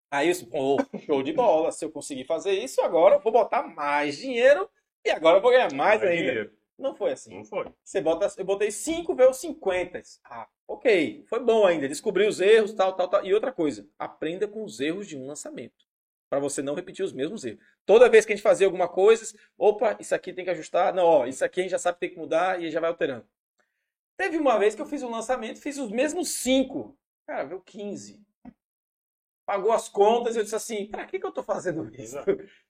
Aí, oh, show de bola. Se eu conseguir fazer isso, agora eu vou botar mais dinheiro e agora eu vou ganhar mais, mais ainda. Não foi assim. Não foi. Você bota, eu botei 5 vezes 50. Ah, ok. Foi bom ainda. Descobri os erros, tal, tal, tal. E outra coisa, aprenda com os erros de um lançamento. Para você não repetir os mesmos erros. Toda vez que a gente fazia alguma coisa, opa, isso aqui tem que ajustar. Não, ó, isso aqui a gente já sabe que tem que mudar e já vai alterando. Teve uma vez que eu fiz um lançamento, fiz os mesmos 5. Cara, veio 15. Pagou as contas e eu disse assim, para que, que eu estou fazendo isso?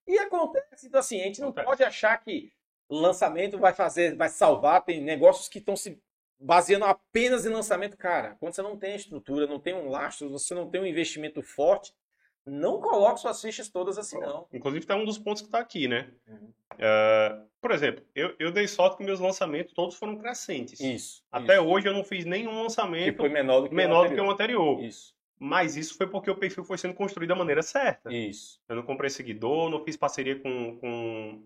E acontece. Então, assim, a gente não acontece. pode achar que lançamento vai fazer, vai salvar. Tem negócios que estão se baseando apenas em lançamento. Cara, quando você não tem estrutura, não tem um lastro, você não tem um investimento forte, não coloque suas fichas todas assim, não. Inclusive, tá um dos pontos que está aqui, né? Uhum. Uh, por exemplo, eu, eu dei sorte que meus lançamentos todos foram crescentes. Isso. Até isso. hoje eu não fiz nenhum lançamento que foi menor do que, menor o, do que o anterior. Isso. Mas isso foi porque o perfil foi sendo construído da maneira certa. Isso. Eu não comprei seguidor, não fiz parceria com, com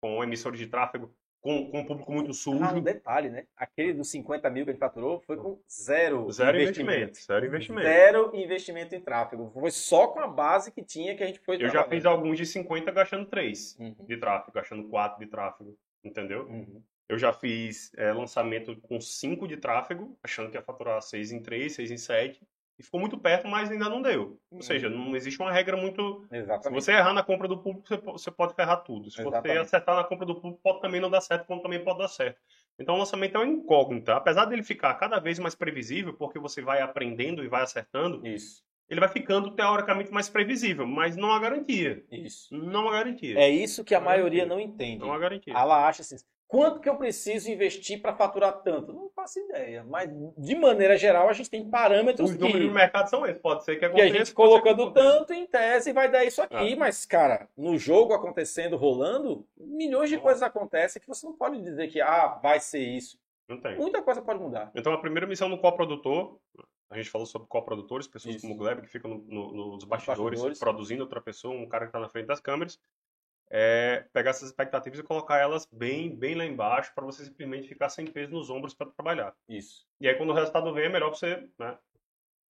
com emissores de tráfego com, com um público muito sujo. Ah, um detalhe, né? Aquele dos 50 mil que a gente faturou foi com zero, zero investimento. investimento. Zero investimento. Zero investimento em tráfego. Foi só com a base que tinha que a gente foi Eu já fiz alguns de 50 gastando 3 uhum. de tráfego, gastando 4 de tráfego, entendeu? Uhum. Eu já fiz é, lançamento com 5 de tráfego, achando que ia faturar 6 em 3, 6 em 7 e ficou muito perto, mas ainda não deu. Ou uhum. seja, não existe uma regra muito. Exatamente. Se você errar na compra do público, você pode ferrar tudo. Se Exatamente. você acertar na compra do público, pode também não dar certo, como também pode dar certo. Então o lançamento é uma incógnita. Apesar dele ficar cada vez mais previsível, porque você vai aprendendo e vai acertando. Isso. Ele vai ficando teoricamente mais previsível, mas não há garantia. Isso. Não há garantia. É isso que a maioria não entende. Não há garantia. Ela acha assim, Quanto que eu preciso investir para faturar tanto? Não faço ideia. Mas, de maneira geral, a gente tem parâmetros Os números do mercado são esses. Pode ser que aconteça. Que a gente colocando tanto, em tese, vai dar isso aqui. Ah. Mas, cara, no jogo acontecendo, rolando, milhões de ah. coisas acontecem que você não pode dizer que, ah, vai ser isso. Não tem. Muita coisa pode mudar. Então, a primeira missão do coprodutor, a gente falou sobre coprodutores, pessoas isso. como o Gleb, que ficam no, no, nos bastidores, bastidores, produzindo outra pessoa, um cara que está na frente das câmeras é pegar essas expectativas e colocar elas bem, bem lá embaixo para você simplesmente ficar sem peso nos ombros para trabalhar. Isso. E aí quando o resultado vem é melhor você, né,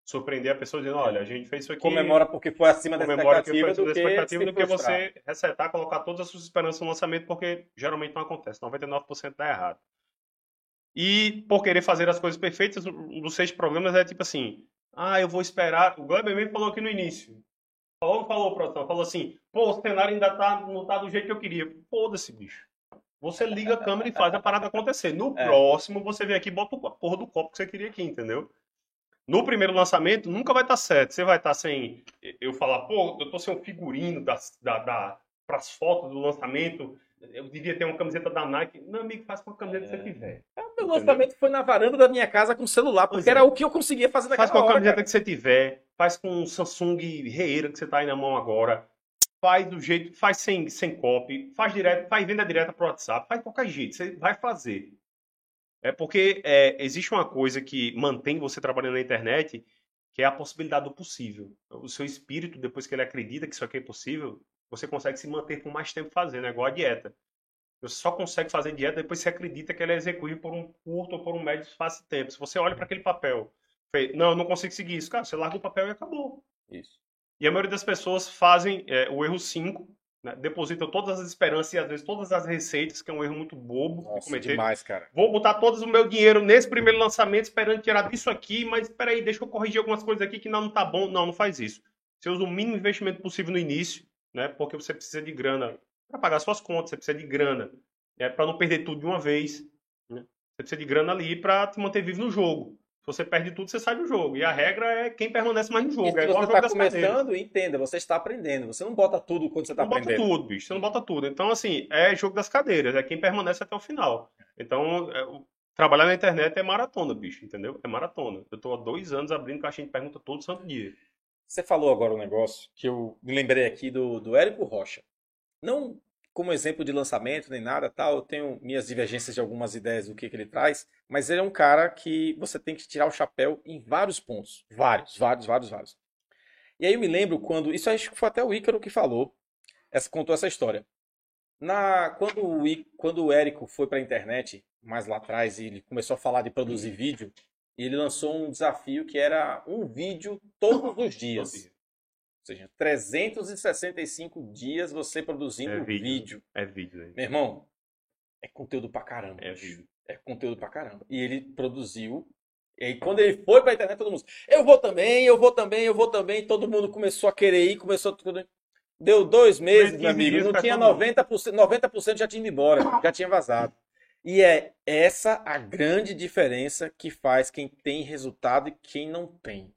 surpreender a pessoa dizendo, olha, a gente fez isso aqui. Comemora porque foi acima da expectativa, do, que expectativa do que você resetar, colocar todas as suas esperanças no lançamento, porque geralmente não acontece, 99% dá errado. E por querer fazer as coisas perfeitas, um dos seis problemas é tipo assim, ah, eu vou esperar, o Gleber mesmo falou aqui no início, Falou, falou, produção. Falou assim, pô, o cenário ainda tá, não tá do jeito que eu queria. Foda-se, bicho. Você liga a câmera e faz a parada acontecer. No é. próximo, você vem aqui e bota a porra do copo que você queria aqui, entendeu? No primeiro lançamento, nunca vai estar tá certo. Você vai estar tá sem. Eu falar, pô, eu tô sem um figurino da, da, da, pras fotos do lançamento. Eu devia ter uma camiseta da Nike. Meu amigo, faz com a camiseta é. que você tiver. É, o meu lançamento foi na varanda da minha casa com celular, porque era é. o que eu conseguia fazer naquela Faz com a camiseta cara. que você tiver. Faz com o Samsung Reeira que você tá aí na mão agora faz do jeito, faz sem, sem copy, faz direto, faz venda direta pro WhatsApp, faz qualquer jeito, você vai fazer. É porque é, existe uma coisa que mantém você trabalhando na internet, que é a possibilidade do possível. O seu espírito, depois que ele acredita que isso aqui é possível, você consegue se manter por mais tempo fazendo, é igual a dieta. Você só consegue fazer dieta depois que você acredita que ela é execuível por um curto ou por um médio espaço de tempo. Se você olha para aquele papel, não, eu não consigo seguir isso, cara, você larga o papel e acabou. Isso. E a maioria das pessoas fazem é, o erro 5, né? depositam todas as esperanças e às vezes todas as receitas, que é um erro muito bobo Nossa, demais, cara. Vou botar todo o meu dinheiro nesse primeiro lançamento esperando tirar disso aqui, mas espera aí, deixa eu corrigir algumas coisas aqui que não, não tá bom. Não, não faz isso. Você usa o mínimo investimento possível no início, né? Porque você precisa de grana para pagar suas contas, você precisa de grana né? para não perder tudo de uma vez. Né? Você precisa de grana ali para te manter vivo no jogo. Você perde tudo, você sai do jogo. E a regra é quem permanece mais no jogo. E é se você está começando, entenda, você está aprendendo. Você não bota tudo quando você está aprendendo. Não bota tudo, bicho. Você não bota tudo. Então, assim, é jogo das cadeiras. É quem permanece até o final. Então, é, trabalhar na internet é maratona, bicho, entendeu? É maratona. Eu estou há dois anos abrindo caixinha de pergunta todo santo dia. Você falou agora um negócio que eu me lembrei aqui do, do Érico Rocha. Não como exemplo de lançamento nem nada, tal, eu tenho minhas divergências de algumas ideias do que, que ele traz, mas ele é um cara que você tem que tirar o chapéu em vários pontos. Vários, vários, vários, vários. E aí eu me lembro quando. Isso acho que foi até o Ícaro que falou, essa, contou essa história. Na, quando, o, quando o Érico foi para a internet, mais lá atrás, e ele começou a falar de produzir vídeo, ele lançou um desafio que era um vídeo todos os dias. Ou seja, 365 dias você produzindo é vídeo. vídeo. É vídeo. Meu irmão, é conteúdo pra caramba. É vídeo. É conteúdo pra caramba. E ele produziu. E aí, quando ele foi pra internet, todo mundo. Eu vou também, eu vou também, eu vou também. Todo mundo começou a querer ir, começou tudo. Deu dois meses, meu amigo. Não tinha 90%, 90% já tinha ido embora, já tinha vazado. E é essa a grande diferença que faz quem tem resultado e quem não tem.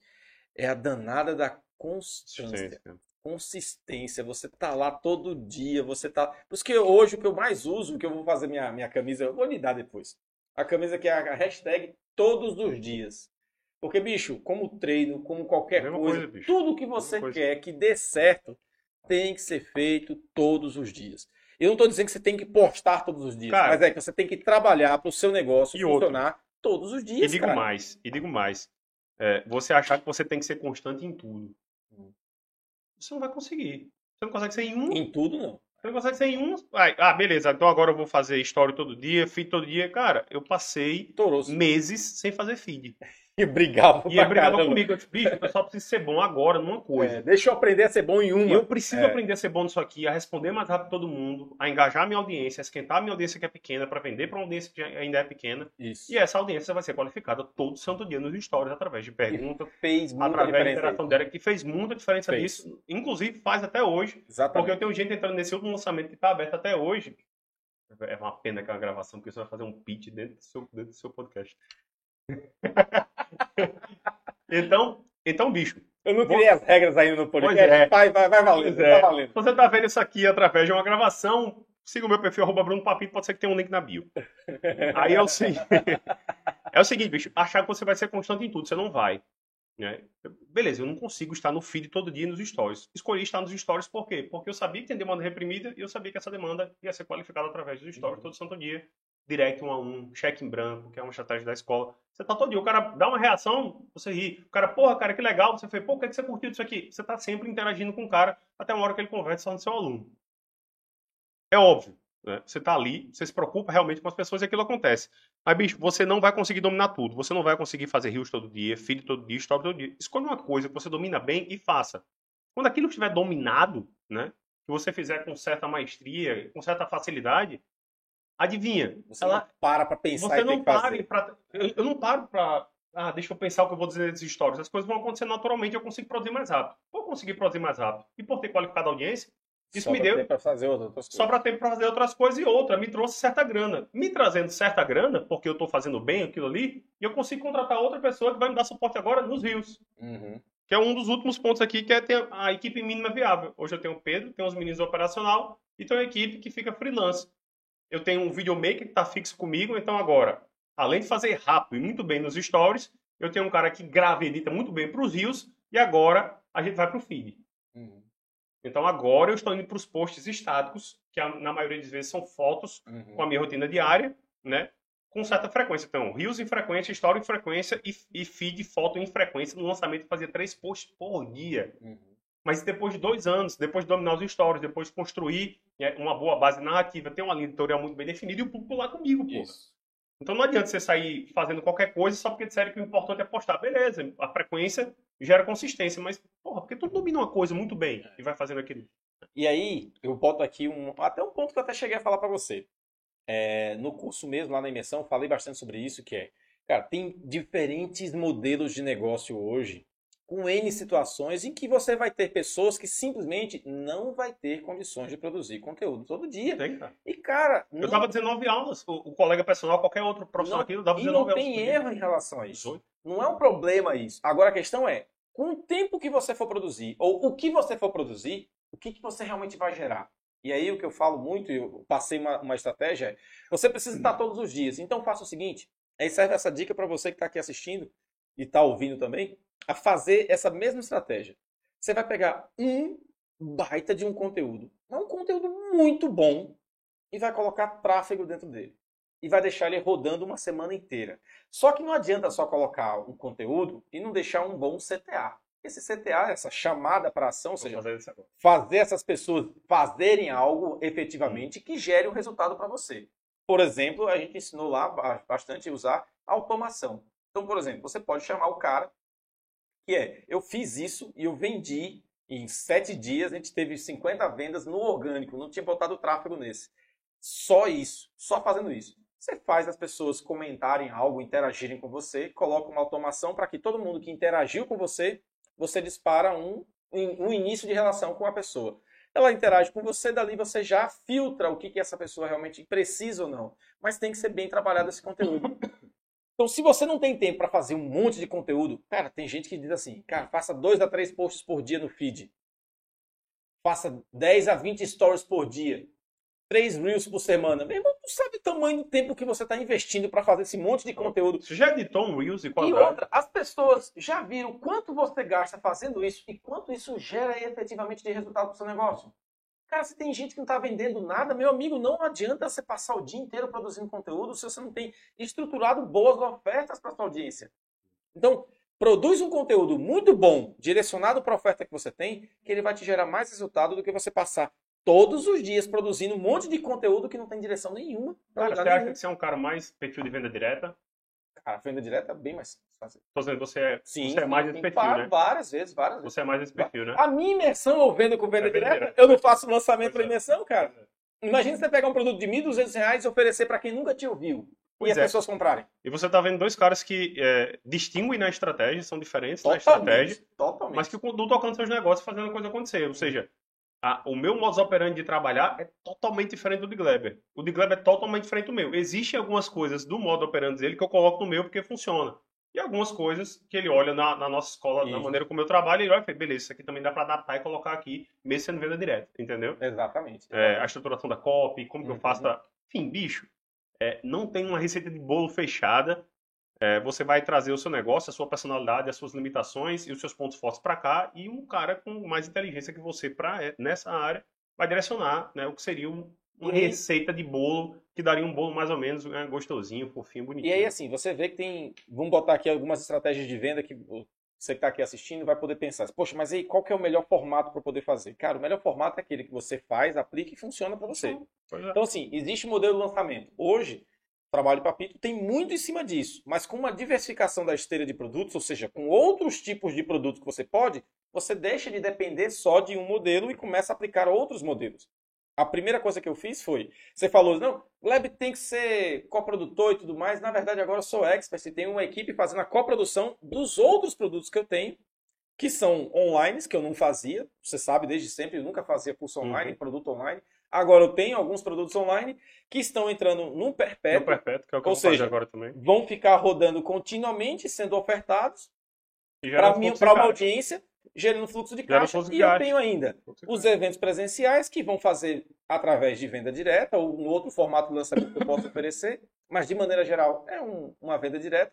É a danada da constância. Consistência, você tá lá todo dia, você tá. Por isso que hoje o que eu mais uso, que eu vou fazer minha, minha camisa, eu vou lhe dar depois. A camisa que é a hashtag todos os dias. Porque, bicho, como treino, como qualquer coisa, coisa tudo que você quer que dê certo tem que ser feito todos os dias. Eu não estou dizendo que você tem que postar todos os dias, cara, mas é que você tem que trabalhar para o seu negócio funcionar outro. todos os dias. E digo cara. mais, e digo mais. É, você achar que você tem que ser constante em tudo. Você não vai conseguir. Você não consegue ser em um. Em tudo, não. Você não consegue ser em um. Ah, beleza. Então agora eu vou fazer história todo dia, feed todo dia. Cara, eu passei meses sem fazer feed. [LAUGHS] E brigava E brigava comigo. Eu disse, bicho, eu só preciso ser bom agora numa coisa. É, deixa eu aprender a ser bom em uma. Eu preciso é. aprender a ser bom nisso aqui, a responder mais rápido todo mundo, a engajar a minha audiência, a esquentar a minha audiência que é pequena, para vender para uma audiência que ainda é pequena. Isso. E essa audiência vai ser qualificada todo santo dia nos stories, através de perguntas, fez muita através da interação dela, que fez muita diferença fez. nisso. Inclusive faz até hoje. Exatamente. Porque eu tenho gente entrando nesse último lançamento que está aberto até hoje. É uma pena que é gravação, porque você vai fazer um pitch dentro do seu, dentro do seu podcast. [LAUGHS] então, então, bicho. Eu não criei as regras ainda no podcast. É. Vai, vai, vai valendo, é. vai valendo. Você tá vendo isso aqui através de uma gravação, siga o meu perfil, arroba Bruno Papito, pode ser que tenha um link na bio. Aí é o seguinte. [LAUGHS] é o seguinte, bicho, achar que você vai ser constante em tudo, você não vai. Né? Beleza, eu não consigo estar no feed todo dia nos stories. Escolhi estar nos stories por quê? Porque eu sabia que tem demanda reprimida e eu sabia que essa demanda ia ser qualificada através dos stories uhum. todo santo dia direct um a um, cheque em branco, que é uma estratégia da escola. Você tá todo dia, o cara dá uma reação, você ri. O cara, porra, cara, que legal. Você fez, pô, o que, é que você curtiu disso aqui? Você tá sempre interagindo com o cara até uma hora que ele conversa só no seu aluno. É óbvio. Né? Você tá ali, você se preocupa realmente com as pessoas e aquilo acontece. Mas, bicho, você não vai conseguir dominar tudo. Você não vai conseguir fazer rios todo dia, feed todo dia, stop todo dia. Escolha uma coisa que você domina bem e faça. Quando aquilo estiver dominado, né? Que você fizer com certa maestria, com certa facilidade, Adivinha? Você ela, não para pra pensar Você não para pra... Eu, eu, não paro pra, ah, deixa eu pensar o que eu vou dizer nesses stories. As coisas vão acontecer naturalmente, eu consigo produzir mais rápido. Vou conseguir produzir mais rápido. E por ter qualificado a audiência, isso Sobra me deu. tempo pra fazer outras coisas. Sobra tempo para fazer outras coisas e outra. Me trouxe certa grana. Me trazendo certa grana, porque eu estou fazendo bem aquilo ali, e eu consigo contratar outra pessoa que vai me dar suporte agora nos rios. Uhum. Que é um dos últimos pontos aqui, que é ter a equipe mínima viável. Hoje eu tenho o Pedro, tenho os meninos operacional e tenho uma equipe que fica freelance. Eu tenho um videomaker que está fixo comigo, então agora, além de fazer rápido e muito bem nos stories, eu tenho um cara que grava e edita muito bem para os rios, e agora a gente vai para o feed. Uhum. Então agora eu estou indo para os posts estáticos, que na maioria das vezes são fotos Uhum. com a minha rotina diária, né? Com certa frequência. Então, rios em frequência, story em frequência e, e feed foto em frequência. No lançamento eu fazia três posts por dia. Uhum. Mas depois de dois anos, depois de dominar os stories, depois de construir uma boa base narrativa, ter uma linha editorial muito bem definida e o público lá comigo, pô. Então não adianta você sair fazendo qualquer coisa só porque disseram que o importante é postar. Beleza, a frequência gera consistência, mas, porra, porque tu domina uma coisa muito bem e vai fazendo aquilo. E aí, eu boto aqui um, até um ponto que eu até cheguei a falar pra você. É, no curso mesmo, lá na imersão, eu falei bastante sobre isso, que é, cara, tem diferentes modelos de negócio hoje, com N situações em que você vai ter pessoas que simplesmente não vai ter condições de produzir conteúdo todo dia. Tem, cara. E, cara, Eu não, dava 19 aulas, o, o colega personal, qualquer outro profissional não- aqui, eu dava e 19 não aulas. tem por dia. erro em relação a isso. 18. Não é um problema isso. Agora a questão é, com o tempo que você for produzir, ou o que você for produzir, o que, que você realmente vai gerar? E aí o que eu falo muito, e eu passei uma, uma estratégia, é, você precisa estar todos os dias. Então faça o seguinte, aí serve essa dica para você que está aqui assistindo e está ouvindo também, a fazer essa mesma estratégia. Você vai pegar um baita de um conteúdo, mas um conteúdo muito bom, e vai colocar tráfego dentro dele. E vai deixar ele rodando uma semana inteira. Só que não adianta só colocar um conteúdo e não deixar um bom CTA. Esse CTA, essa chamada para ação, ou seja, fazer fazer essas pessoas fazerem algo efetivamente que gere um resultado para você. Por exemplo, a gente ensinou lá ba- bastante a usar automação. Então, por exemplo, você pode chamar o cara que é, eu fiz isso e eu vendi em sete dias, a gente teve 50 vendas no orgânico, não tinha botado tráfego nesse. Só isso, só fazendo isso. Você faz as pessoas comentarem algo, interagirem com você, coloca uma automação para que todo mundo que interagiu com você, você dispara um, um início de relação com a pessoa. Ela interage com você, dali você já filtra o que, que essa pessoa realmente precisa ou não. Mas tem que ser bem trabalhado esse conteúdo. [LAUGHS] Então, se você não tem tempo para fazer um monte de conteúdo, cara, tem gente que diz assim, cara, faça dois a três posts por dia no feed. Faça 10 a 20 stories por dia. Três reels por semana. Meu irmão, tu sabe o tamanho do tempo que você está investindo para fazer esse monte de conteúdo. Você já editou um Reels e E quadrado? outra, as pessoas já viram quanto você gasta fazendo isso e quanto isso gera efetivamente de resultado para o seu negócio. Cara, se tem gente que não está vendendo nada, meu amigo, não adianta você passar o dia inteiro produzindo conteúdo se você não tem estruturado boas ofertas para sua audiência. Então, produz um conteúdo muito bom, direcionado para a oferta que você tem, que ele vai te gerar mais resultado do que você passar todos os dias produzindo um monte de conteúdo que não tem direção nenhuma. Cara, você acha nenhum. que você é um cara mais perfil de venda direta? Cara, a venda direta é bem mais simples fazer. Tô dizendo, você é, Sim, você é mais desse perfil, né? Várias vezes, várias vezes. Você é mais desse perfil, né? A minha imersão eu vendo com venda É venda direta, direta. eu não faço lançamento para é. imersão, cara. Imagina você pegar um produto de 1.200 reais e oferecer para quem nunca te ouviu. e Pois as é. pessoas comprarem. E você tá vendo dois caras que é, distinguem na estratégia, são diferentes na estratégia, Totalmente. Totalmente. mas que estão tocando seus negócios fazendo a coisa acontecer. Ou seja, a- o meu modus operandi de trabalhar é totalmente diferente do de Gleber. O de Gleber é totalmente diferente do meu. Existem algumas coisas do modo operandi dele que eu coloco no meu porque funciona. E algumas coisas que ele olha na, na nossa escola, na Isso. maneira como eu trabalho, ele olha e fala, beleza, isso aqui também dá para adaptar e colocar aqui, mesmo sendo venda direta, entendeu? Exatamente. É, a estruturação da copy, como que eu Uhum. faço. a- Enfim, bicho, é, não tem uma receita de bolo fechada. É, você vai trazer o seu negócio, a sua personalidade, as suas limitações e os seus pontos fortes para cá, e um cara com mais inteligência que você pra, nessa área vai direcionar né, o que seria um- uma E aí- receita de bolo que daria um bolo mais ou menos né, gostosinho, fofinho, E bonitinho. aí, assim, você vê que tem. Vamos botar aqui algumas estratégias de venda que você que está aqui assistindo vai poder pensar. Poxa, mas aí qual que é o melhor formato para poder fazer? Cara, o melhor formato é aquele que você faz, aplica e funciona para você. É. Então, assim, existe o modelo de lançamento. Hoje, trabalho Papito tem muito em cima disso, mas com uma diversificação da esteira de produtos, ou seja, com outros tipos de produtos que você pode, você deixa de depender só de um modelo e começa a aplicar outros modelos. a primeira coisa que eu fiz foi, você falou, não, o Lab tem que ser coprodutor e tudo mais. Na verdade, agora eu sou expert e tenho uma equipe fazendo a coprodução dos outros produtos que eu tenho, que são online, que eu não fazia. Você sabe, desde sempre, eu nunca fazia curso online, uhum. produto online. Agora eu tenho alguns produtos online que estão entrando num perpétuo. No perpétuo, que é o que ou seja, agora também. Vão ficar rodando continuamente, sendo ofertados para uma audiência gerando fluxo de caixa. Fluxo de e caixa. eu tenho ainda os eventos presenciais que vão fazer através de venda direta ou um outro formato de lançamento que eu posso oferecer, mas de maneira geral é um, uma venda direta.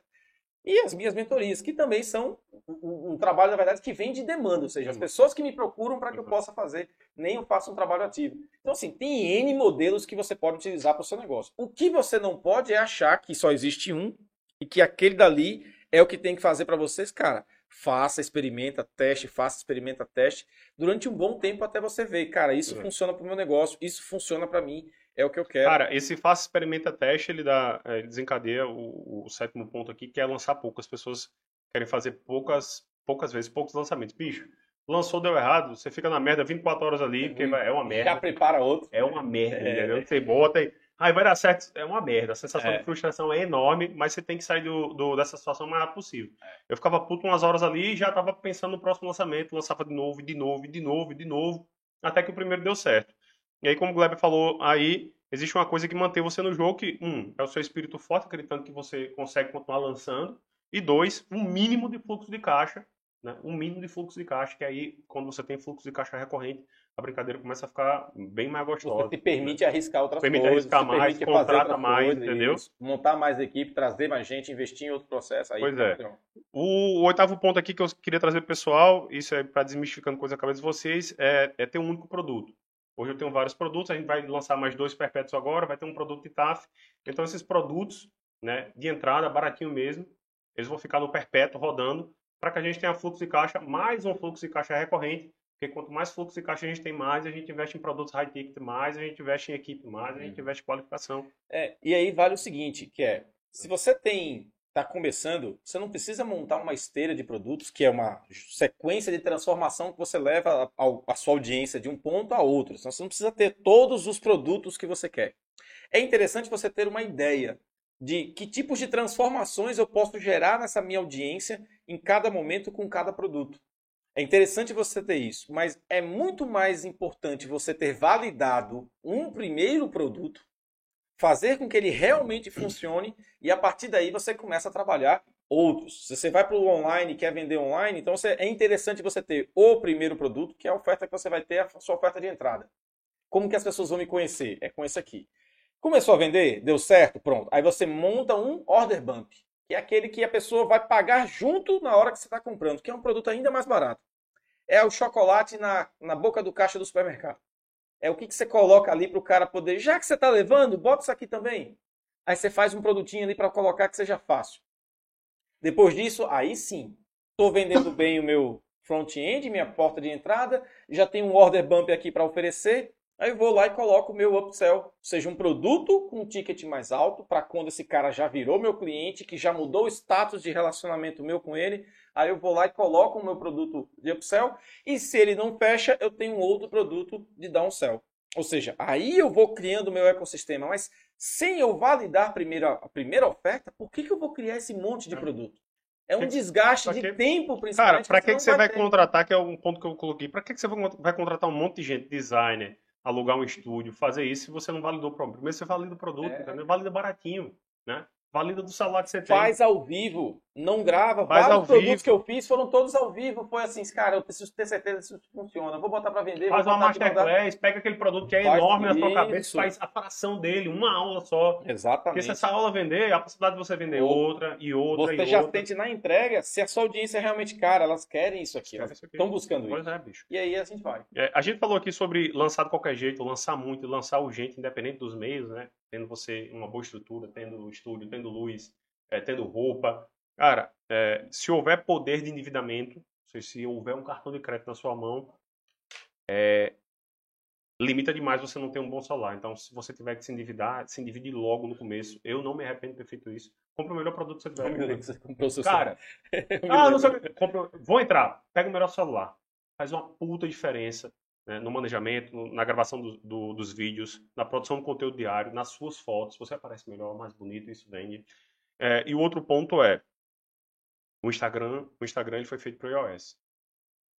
E as minhas mentorias, que também são um, um, trabalho, na verdade, que vem de demanda, ou seja, as uhum. pessoas que me procuram para que eu uhum. possa fazer, nem eu faço um trabalho ativo. Então, assim, tem N modelos que você pode utilizar para o seu negócio. O que você não pode é achar que só existe um e que aquele dali é o que tem que fazer para vocês, cara faça, experimenta, teste, faça, experimenta, teste, durante um bom tempo até você ver, cara, isso é. funciona para o meu negócio, isso funciona para mim, é o que eu quero. Cara, esse faça, experimenta, teste, ele dá, é, ele desencadeia o, o, sétimo ponto aqui, que é lançar pouco. As pessoas querem fazer poucas, poucas vezes, poucos lançamentos. Bicho, lançou, deu errado, você fica na merda 24 horas ali, porque uhum. é uma merda. Já prepara outro. É uma merda, é. entendeu? Você bota aí Aí vai dar certo, é uma merda. A sensação é. de frustração é enorme, mas você tem que sair do, do dessa situação o mais rápido possível. É. Eu ficava puto umas horas ali e já tava pensando no próximo lançamento, lançava de novo, de novo, de novo, de novo, até que o primeiro deu certo. E aí, como o Gleb falou, aí existe uma coisa que mantém você no jogo, que, um, é o seu espírito forte, acreditando que você consegue continuar lançando, e dois, um mínimo de fluxo de caixa, né? um mínimo de fluxo de caixa, que aí, quando você tem fluxo de caixa recorrente, a brincadeira começa a ficar bem mais gostosa. Você te permite né? arriscar outras permite coisas. Arriscar mais, permite contrata mais, coisas, entendeu? Montar mais equipe, trazer mais gente, investir em outro processo. Aí, pois é. O, o, oitavo ponto aqui que eu queria trazer para o pessoal, isso é para desmistificando coisa na cabeça de vocês, é, é ter um único produto. Hoje eu tenho vários produtos, a gente vai lançar mais dois perpétuos agora, vai ter um produto de TAF. Então esses produtos, né, de entrada, baratinho mesmo, eles vão ficar no perpétuo rodando para que a gente tenha fluxo de caixa, mais um fluxo de caixa recorrente porque quanto mais fluxo de caixa a gente tem mais, a gente investe em produtos high ticket mais, a gente investe em equipe mais, a gente uhum. investe em qualificação. É, e aí vale o seguinte, que é, se você tem está começando, você não precisa montar uma esteira de produtos, que é uma sequência de transformação que você leva a, a, sua audiência de um ponto a outro. Então, você não precisa ter todos os produtos que você quer. É interessante você ter uma ideia de que tipos de transformações eu posso gerar nessa minha audiência em cada momento com cada produto. É interessante você ter isso, mas é muito mais importante você ter validado um primeiro produto, fazer com que ele realmente funcione e a partir daí você começa a trabalhar outros. Se você vai para o online e quer vender online, então é interessante você ter o primeiro produto, que é a oferta que você vai ter, a sua oferta de entrada. Como que as pessoas vão me conhecer? É com esse aqui. Começou a vender? Deu certo? Pronto. Aí você monta um order bump que é aquele que a pessoa vai pagar junto na hora que você está comprando, que é um produto ainda mais barato. É o chocolate na, na boca do caixa do supermercado. É o que, que você coloca ali para o cara poder. Já que você está levando, bota isso aqui também. Aí você faz um produtinho ali para colocar que seja fácil. Depois disso, aí sim, estou vendendo [LAUGHS] bem o meu front-end, minha porta de entrada, já tenho um order bump aqui para oferecer, Aí eu vou lá e coloco o meu upsell, seja um produto com um ticket mais alto, para quando esse cara já virou meu cliente, que já mudou o status de relacionamento meu com ele, aí eu vou lá e coloco o meu produto de upsell, e se ele não fecha, eu tenho outro produto de downsell. Ou seja, aí eu vou criando o meu ecossistema, mas sem eu validar primeiro a primeira oferta, por que, que eu vou criar esse monte de produto? É um desgaste de tempo, principalmente. Cara, para que, que, que você vai, vai contratar, que é um ponto que eu coloquei, para que, que você vai contratar um monte de gente, designer, alugar um estúdio, fazer isso se você não validou o produto. Primeiro você valida o produto, é. Valida baratinho, né? Valida do celular que você tem. Faz ao vivo, não grava. Faz Vários produtos vivo. que eu fiz foram todos ao vivo. Foi assim, cara, eu preciso ter certeza se isso funciona. Vou botar para vender. Faz uma masterclass, pega aquele produto que é faz enorme isso. na sua cabeça, faz a fração dele, uma aula só. Exatamente. Porque se essa aula vender, a possibilidade de você vender outra e outra você e outra. já tente na entrega, se a sua audiência é realmente cara, elas querem isso aqui. Elas estão buscando pois isso. É, bicho. E aí a gente vai. É, a gente falou aqui sobre lançar de qualquer jeito, lançar muito, lançar urgente, independente dos meios, né? Tendo você uma boa estrutura, tendo estúdio, tendo luz, é, tendo roupa. Cara, é, se houver poder de endividamento, se houver um cartão de crédito na sua mão, é, limita demais você não ter um bom celular. Então, se você tiver que se endividar, se endividir logo no começo. Eu não me arrependo de ter feito isso. Compre o melhor produto que você tiver. Você comprou seu Cara, [LAUGHS] ah, não sei, compra, vou entrar, pega o melhor celular. Faz uma puta diferença né, no manejamento, na gravação do, do, dos vídeos, na produção do conteúdo diário, nas suas fotos. Você aparece melhor, mais bonito, isso vende. É, e o outro ponto é o Instagram. O Instagram ele foi feito para iOS.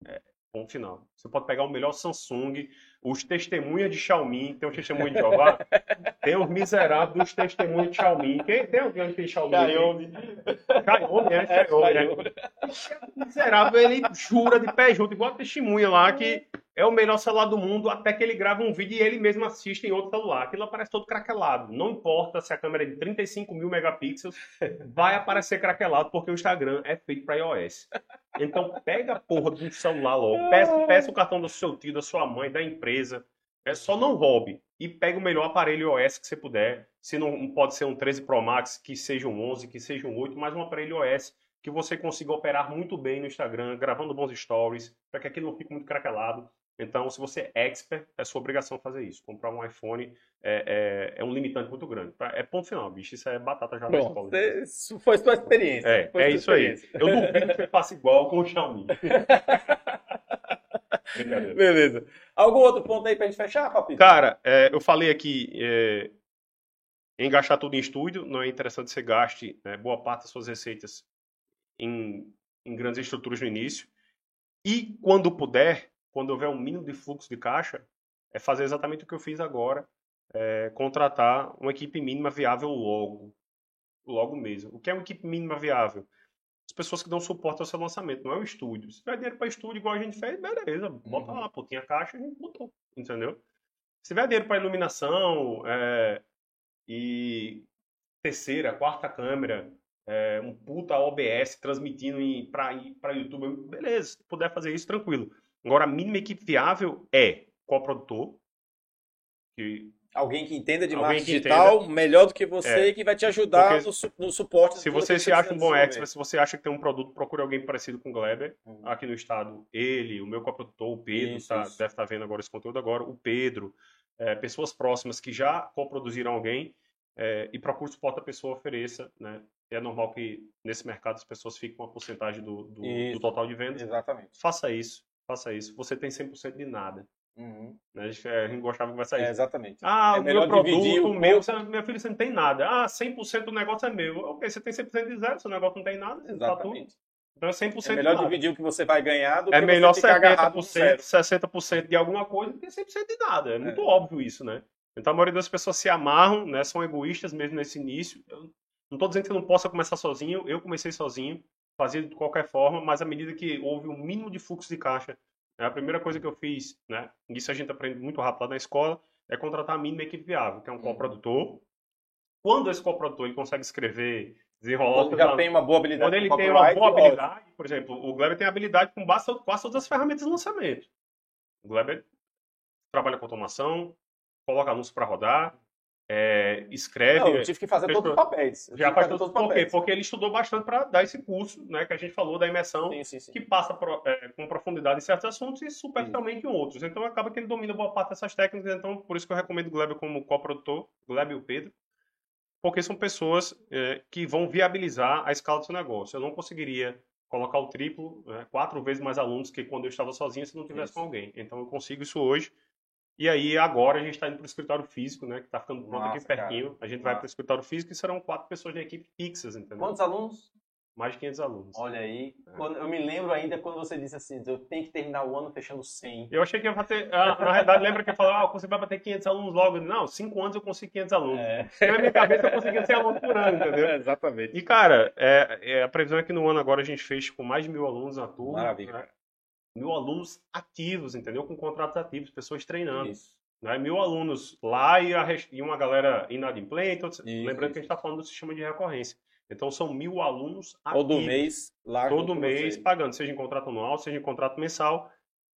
É, Ponto final. Você pode pegar o melhor Samsung, os testemunhas de Xiaomi, tem os testemunhos de Jeová, [LAUGHS] tem os miseráveis dos testemunhos de Xiaomi. Quem tem alguém que tem Xiaomi? Xiaomi. Xiaomi, é Xiaomi. É. Miserável, ele jura de pé junto, igual a testemunha lá, que é o melhor celular do mundo, até que ele grava um vídeo e ele mesmo assiste em outro celular. Aquilo aparece todo craquelado. Não importa se a câmera é de 35 mil megapixels, [LAUGHS] vai aparecer craquelado, porque o Instagram é feito para iOS. Então pega a porra do celular logo, peça, peça o cartão do seu tio, da sua mãe, da empresa. É só não roube. E pega o melhor aparelho iOS que você puder. Se não pode ser um 13 Pro Max, que seja um 11, que seja um 8, mas um aparelho iOS que você consiga operar muito bem no Instagram, gravando bons stories, para que aquilo não fique muito craquelado. Então, se você é expert, é sua obrigação fazer isso. Comprar um iPhone é, é, é um limitante muito grande. É ponto final, bicho. Isso é batata já Bom, escola. Isso foi sua experiência. É, é isso experiência. aí. Eu duvido que você faça igual com o Xiaomi. [LAUGHS] Beleza. Algum outro ponto aí pra gente fechar, Papito? Cara, é, eu falei aqui é, em gastar tudo em estúdio. Não é interessante que você gaste né, boa parte das suas receitas em, em grandes estruturas no início. E quando puder, quando houver um mínimo de fluxo de caixa, é fazer exatamente o que eu fiz agora, é contratar uma equipe mínima viável logo, logo mesmo. O que é uma equipe mínima viável? As pessoas que dão suporte ao seu lançamento, não é o estúdio. Se tiver dinheiro para estúdio igual a gente fez, beleza, bota uhum. lá, pô, tinha caixa, a gente botou, entendeu? Se tiver dinheiro para iluminação é, e terceira, quarta câmera, é, um puta OBS transmitindo para YouTube, beleza, se puder fazer isso, tranquilo. Agora, a mínima equipe viável é coprodutor, que Alguém que entenda de marketing digital entenda. melhor do que você é. e que vai te ajudar no, su no, suporte. Se você se acha um bom expert, se você acha que tem um produto, procure alguém parecido com o Gleber. Uhum. Aqui no estado, ele, o meu coprodutor, o Pedro, isso, tá, isso. deve estar tá vendo agora esse conteúdo agora, o Pedro, é, pessoas próximas que já coproduziram alguém é, e procure suporte a pessoa ofereça. Né? É normal que nesse mercado as pessoas fiquem com uma porcentagem do, do, do total de vendas. Exatamente. Faça isso faça isso. Você tem 100% de nada. Uhum. Né? A, gente, a gente gostava de conversar é, isso. exatamente. Ah, é o meu produto, o meu, você, meu filho, você não tem nada. Ah, 100% do negócio é meu. Ok, você tem 100% de zero, seu negócio não tem nada, tá exatamente. Então é 100% É melhor dividir o que você vai ganhar do é que melhor você ficar 70%, 60% de alguma coisa do que 100% de nada. É muito é. óbvio isso, né? Então a maioria das pessoas se amarram, né? São egoístas mesmo nesse início. Eu não estou dizendo que eu não possa começar sozinho. Eu comecei sozinho, fazia de qualquer forma, mas à medida que houve um mínimo de fluxo de caixa a primeira coisa que eu fiz, né? Isso a gente aprende muito rápido lá na escola, é contratar a mínima equipe viável, que é um uhum. coprodutor. Quando esse coprodutor ele consegue escrever, desenrolar... Quando já tem uma boa habilidade. Quando ele tem uma boa habilidade, por exemplo, o Gleber tem habilidade com quase todas as ferramentas de lançamento. O Gleber trabalha com automação, coloca anúncios para rodar, é, escreve. Não, eu tive que fazer todos os papéis. já faz todos os papéis. Por quê? Porque ele estudou bastante para dar esse curso, né, que a gente falou da imersão, sim, sim, sim. que passa pro, é, com profundidade em certos assuntos e superficialmente em outros. Então acaba que ele domina boa parte dessas técnicas. Então por isso que eu recomendo o Gleb como coprodutor, Gleb e o Pedro, porque são pessoas é, que vão viabilizar a escala do seu negócio. Eu não conseguiria colocar o triplo, né, quatro vezes mais alunos que quando eu estava sozinho se não tivesse isso. com alguém. Então eu consigo isso hoje e aí agora a gente está indo para o escritório físico, né? Que está ficando pronto Nossa, aqui pertinho. Cara. A gente Nossa. vai para o escritório físico e serão quatro pessoas de equipe fixas, entendeu? Quantos alunos? Mais de 500 alunos. Olha aí. É. Quando, eu me lembro ainda quando você disse assim, eu tenho que terminar o ano fechando 100. Eu achei que ia bater... Ah, na verdade, lembra que eu falei, ah, você vai bater 500 alunos logo. Não, 5 anos eu consigo 500 alunos. É. Na minha cabeça eu conseguia 100 alunos por ano, entendeu? É, [LAUGHS] exatamente. E, cara, é, é, a previsão é que no ano agora a gente feche com mais de mil alunos na turma. Maravilha. Né? Mil alunos ativos, entendeu? Com contratos ativos, pessoas treinando. Isso né, mil alunos lá e, a, e uma galera inadimplente. Isso, lembrando isso. que a gente está falando do sistema de recorrência. Então são mil alunos Todo mês lá. Todo mês você. pagando, seja em contrato anual, seja em contrato mensal.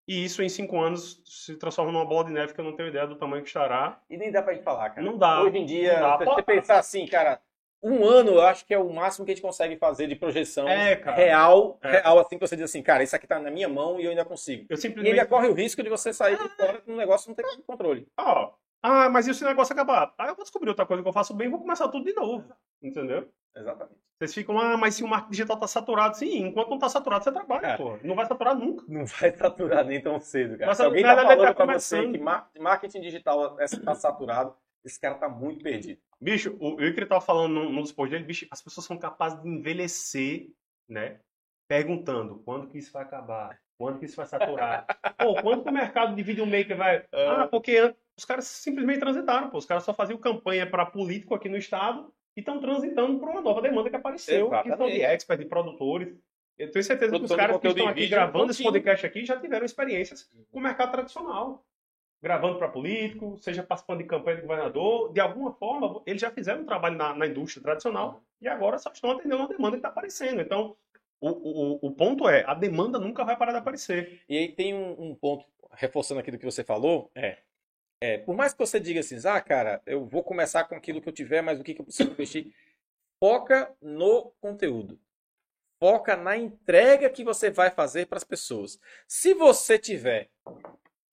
E isso em cinco anos se transforma numa bola de neve que eu não tenho ideia do tamanho que estará. E nem dá pra gente falar, cara. Não dá. Hoje em dia, se você pensar assim, cara, um ano eu acho que é o máximo que a gente consegue fazer de projeção é, real, é. real, assim, que você diz assim, cara, isso aqui tá na minha mão e eu ainda consigo. Eu simplesmente... E ainda corre o risco de você sair de fora de um negócio que não tem controle. Ó, Ah, mas e se o negócio acabar? Aí eu vou descobrir outra coisa que eu faço bem e vou começar tudo de novo. Entendeu? Exatamente. Vocês ficam, ah, mas se o marketing digital tá saturado, sim, enquanto não tá saturado, você trabalha, É. pô. Não vai saturar nunca. Não vai saturar nem tão cedo, cara. Mas Se alguém tá falando tá pra você que mar- marketing digital está saturado, esse cara tá muito perdido. Bicho, o, eu que ele tava falando num, num dos posts dele, bicho, as pessoas são capazes de envelhecer, né? Perguntando quando que isso vai acabar, quando que isso vai saturar. [LAUGHS] pô, quando que o mercado de videomaker vai. Ah, porque os caras simplesmente transitaram, pô. Os caras só faziam campanha para político aqui no estado e estão transitando para uma nova demanda que apareceu, que são de Exatamente. experts, de produtores. Eu tenho certeza que os Produtor caras que estão aqui vídeo, gravando esse podcast aqui já tiveram experiências com o mercado tradicional. Gravando para político, seja participando de campanha de governador, de alguma forma, eles já fizeram um trabalho na, na indústria tradicional e agora só estão atendendo uma demanda que está aparecendo. Então, o, o, o ponto é, a demanda nunca vai parar de aparecer. E aí tem um, um ponto, reforçando aquilo que você falou, é, é, por mais que você diga assim, ah, cara, eu vou começar com aquilo que eu tiver, mas o que, que eu preciso investir? Foca no conteúdo. Foca na entrega que você vai fazer para as pessoas. Se você tiver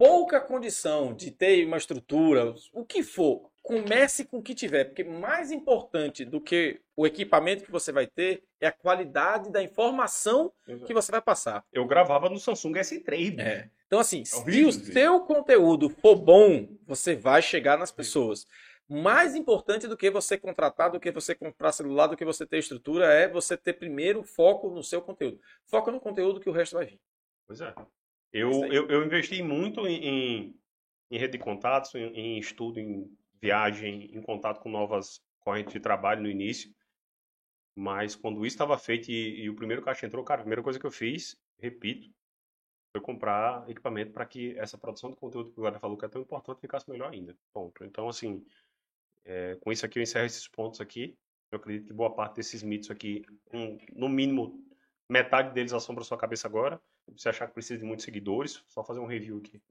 pouca condição de ter uma estrutura, o que for, comece com o que tiver, porque mais importante do que o equipamento que você vai ter é a qualidade da informação que você vai passar. Eu gravava no Samsung S3, bicho. É. Então, assim, se horrível, o seu conteúdo for bom, você vai chegar nas pessoas. Mais importante do que você contratar, do que você comprar celular, do que você ter estrutura, é você ter primeiro foco no seu conteúdo. Foca no conteúdo que o resto vai vir. Pois é. Eu, Isso aí. eu, eu investi muito em, em, em rede de contatos, em, em estudo, em viagem, em contato com novas correntes de trabalho no início. Mas quando isso estava feito e, e o primeiro caixa entrou, cara, a primeira coisa que eu fiz, repito, foi comprar equipamento para que essa produção de conteúdo que o Guarda falou que é tão importante ficasse melhor ainda. Ponto. Então, assim, é, com isso aqui eu encerro esses pontos aqui. Eu acredito que boa parte desses mitos aqui, um, no mínimo, metade deles assombra a sua cabeça agora. Se você achar que precisa de muitos seguidores, só fazer um review aqui.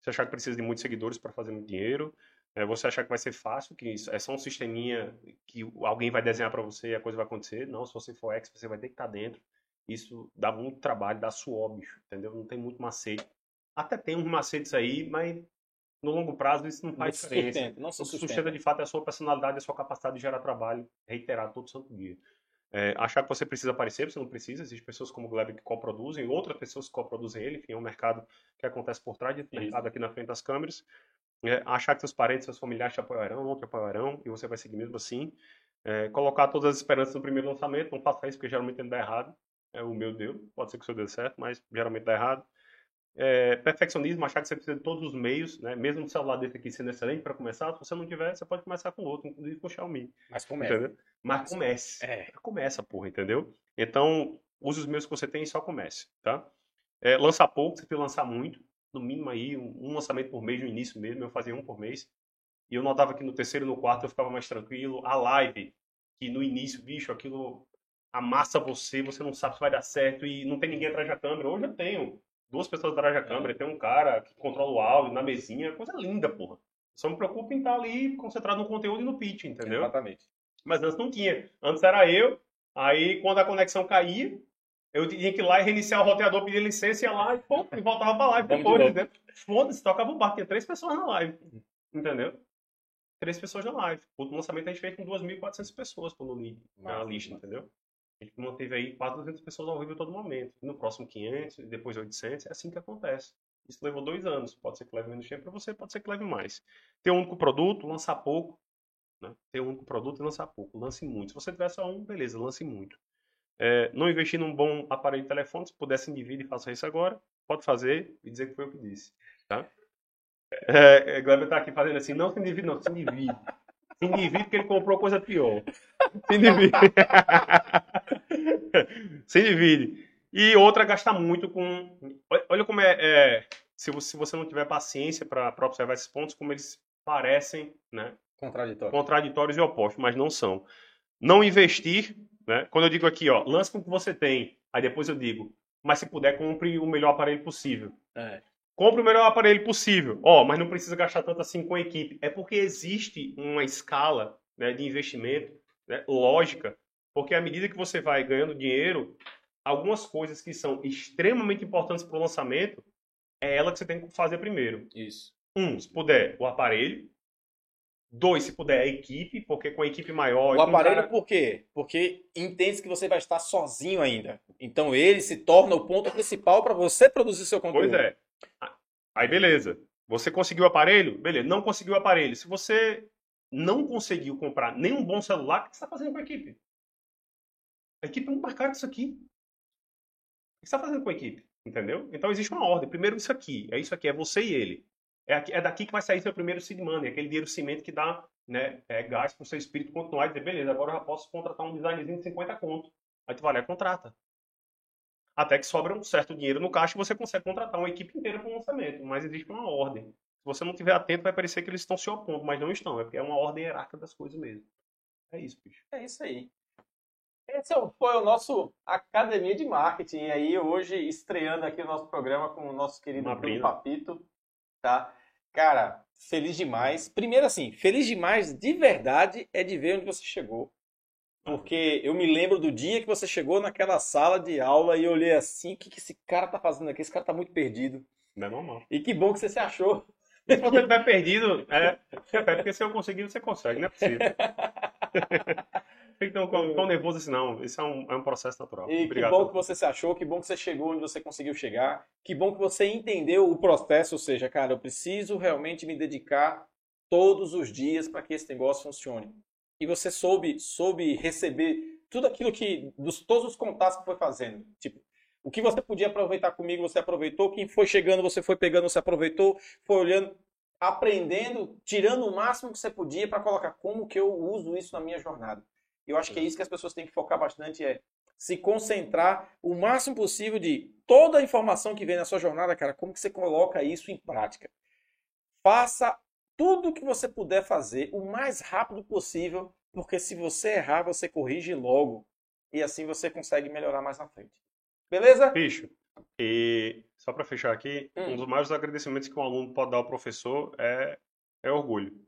Se achar que precisa de muitos seguidores para fazer muito dinheiro, é, você achar que vai ser fácil, que isso é só um sisteminha que alguém vai desenhar para você e a coisa vai acontecer. Não, se você for ex, você vai ter que estar dentro. Isso dá muito trabalho, dá suor, bicho, entendeu? Não tem muito macete. Até tem uns macetes aí, mas no longo prazo isso não Não faz se diferença. sustenta, não O que sustenta. de fato é a sua personalidade, a sua capacidade de gerar trabalho reiterado todo santo dia. É, achar que você precisa aparecer, você não precisa. Existem pessoas como o Gleb que coproduzem, outras pessoas que coproduzem ele. Enfim, é um mercado que acontece por trás do mercado aqui na frente das câmeras. É, achar que seus parentes, seus familiares te apoiarão, não te apoiarão, e você vai seguir mesmo assim. É, colocar todas as esperanças no primeiro lançamento, não faça isso porque geralmente ele dá errado. É, o meu deu, pode ser que o seu dê certo, mas geralmente dá errado. É, perfeccionismo, achar que você precisa de todos os meios, né? mesmo um celular desse aqui sendo excelente para começar, se você não tiver, você pode começar com outro, inclusive com o Xiaomi. Mas começa. Entendeu? Mas comece. É. Começa, porra, entendeu? Então, use os meios que você tem e só comece, tá? É, lança pouco, você tem que lançar muito. No mínimo aí, um, um lançamento por mês no início mesmo, eu fazia um por mês. E eu notava que no terceiro e no quarto eu ficava mais tranquilo. A live, que no início, bicho, aquilo amassa você, você não sabe se vai dar certo e não tem ninguém atrás da câmera. Hoje eu tenho duas pessoas atrás da câmera, tem um cara que controla o áudio na mesinha, coisa linda, porra. Só me preocupo em estar ali concentrado no conteúdo e no pitch, entendeu? Exatamente. Mas antes não tinha. Antes era eu, aí quando a conexão caía, eu tinha que ir lá e reiniciar o roteador, pedir licença, ia lá e, pô, e voltava pra live depois, de? Foda-se, tocava o barco. Tinha três pessoas na live, entendeu? Três pessoas na live. O lançamento a gente fez com 2.400 pessoas pô, no lead, na lista, entendeu? Gente manteve aí 400 pessoas ao vivo todo momento. No próximo 500, e depois 800, é assim que acontece. Isso levou dois anos. Pode ser que leve menos tempo para você, pode ser que leve mais. Ter um único produto, lançar pouco. Né? Ter um único produto e lançar pouco. Lance muito. Se você tiver só um, beleza, lance muito. É, não investir num bom aparelho de telefone, se puder se endivide e faça isso agora, pode fazer e dizer que foi eu que disse. Tá? É, é, Gleber tá aqui fazendo assim, não se endivide, não, se endivide. Se endivide porque ele comprou coisa pior. Se endivide. se endivide. E outra, gastar muito com. Olha- como é. é, se, você, se você não tiver paciência para observar esses pontos, como eles parecem né, Contraditório. contraditórios e opostos, mas não são. Não investir, né? Quando eu digo aqui, ó, lance com o que você tem, aí depois eu digo, mas se puder, compre o melhor aparelho possível. É. Compre o melhor aparelho possível. Ó, mas não precisa gastar tanto assim com a equipe. É porque existe uma escala né, de investimento né, lógica, porque à medida que você vai ganhando dinheiro, algumas coisas que são extremamente importantes para o lançamento, é ela que você tem que fazer primeiro. Isso. Um, se puder, o aparelho. Dois, se puder, a equipe, porque com a equipe maior. O aparelho cara... por quê? Porque entende que você vai estar sozinho ainda. Então ele se torna o ponto principal para você produzir seu conteúdo. Pois é. Aí beleza. Você conseguiu o aparelho? Beleza. Não conseguiu o aparelho. Se você não conseguiu comprar nenhum bom celular, o que você está fazendo com a equipe? A equipe é mais cara que isso aqui. O que você está fazendo com a equipe? Entendeu? Então existe uma ordem. Primeiro isso aqui. É isso aqui. É você e ele. É, aqui, é daqui que vai sair seu primeiro seed money, aquele dinheiro cimento que dá né, é, gás para o seu espírito continuar e dizer, beleza, agora eu já posso contratar um designzinho de 50 conto. Aí tu vai lá e contrata. Até que sobra um certo dinheiro no caixa e você consegue contratar uma equipe inteira para o lançamento. Mas existe uma ordem. Se você não estiver atento, vai parecer que eles estão se opondo, mas não estão. É porque é uma ordem hierárquica das coisas mesmo. É isso, bicho. É isso aí. Esse é foi o nosso Academia de Marketing. E aí, hoje, estreando aqui o nosso programa com o nosso querido Bruno Papito tá? Cara, feliz demais. Primeiro, assim, feliz demais de verdade é de ver onde você chegou. Porque eu me lembro do dia que você chegou naquela sala de aula e eu olhei assim, o que, que esse cara tá fazendo aqui? Esse cara tá muito perdido. Não é normal. E que bom que você se achou. Se você estiver perdido, é, é porque se eu conseguir, você consegue, não é possível. Então, tão, tão nervoso assim, não. Isso é um, é um processo natural. E Obrigado. que bom que você se achou, que bom que você chegou onde você conseguiu chegar, que bom que você entendeu o processo, ou seja, cara, eu preciso realmente me dedicar todos os dias para que esse negócio funcione. E você soube, soube receber tudo aquilo que, dos todos os contatos que foi fazendo. Tipo, o que você podia aproveitar comigo, você aproveitou. Quem foi chegando, você foi pegando, você aproveitou. Foi olhando, aprendendo, tirando o máximo que você podia para colocar como que eu uso isso na minha jornada. Eu acho que é isso que as pessoas têm que focar bastante, é se concentrar o máximo possível de toda a informação que vem na sua jornada, cara, como que você coloca isso em prática. Faça tudo que você puder fazer o mais rápido possível, porque se você errar, você corrige logo e assim você consegue melhorar mais na frente. Beleza? Bicho, e só para fechar aqui, hum. um dos maiores agradecimentos que um aluno pode dar ao professor é, é orgulho.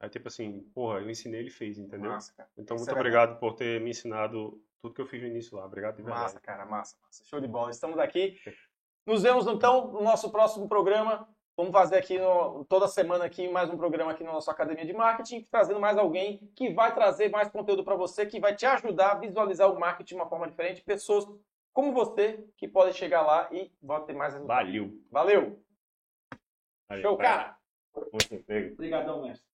Aí, tipo assim, porra, eu ensinei, ele fez, entendeu? Massa, cara. Então, Isso muito é obrigado por ter me ensinado tudo que eu fiz no início lá. Obrigado de verdade. Massa, cara, massa, massa. Show de bola. Estamos aqui. Nos vemos, então, no nosso próximo programa. Vamos fazer aqui no, toda semana aqui mais um programa aqui na nossa Academia de Marketing, trazendo mais alguém que vai trazer mais conteúdo para você, que vai te ajudar a visualizar o marketing de uma forma diferente. Pessoas como você que podem chegar lá e vão ter mais resultados. Valeu. Valeu. Valeu Show, cara. Obrigadão, mestre.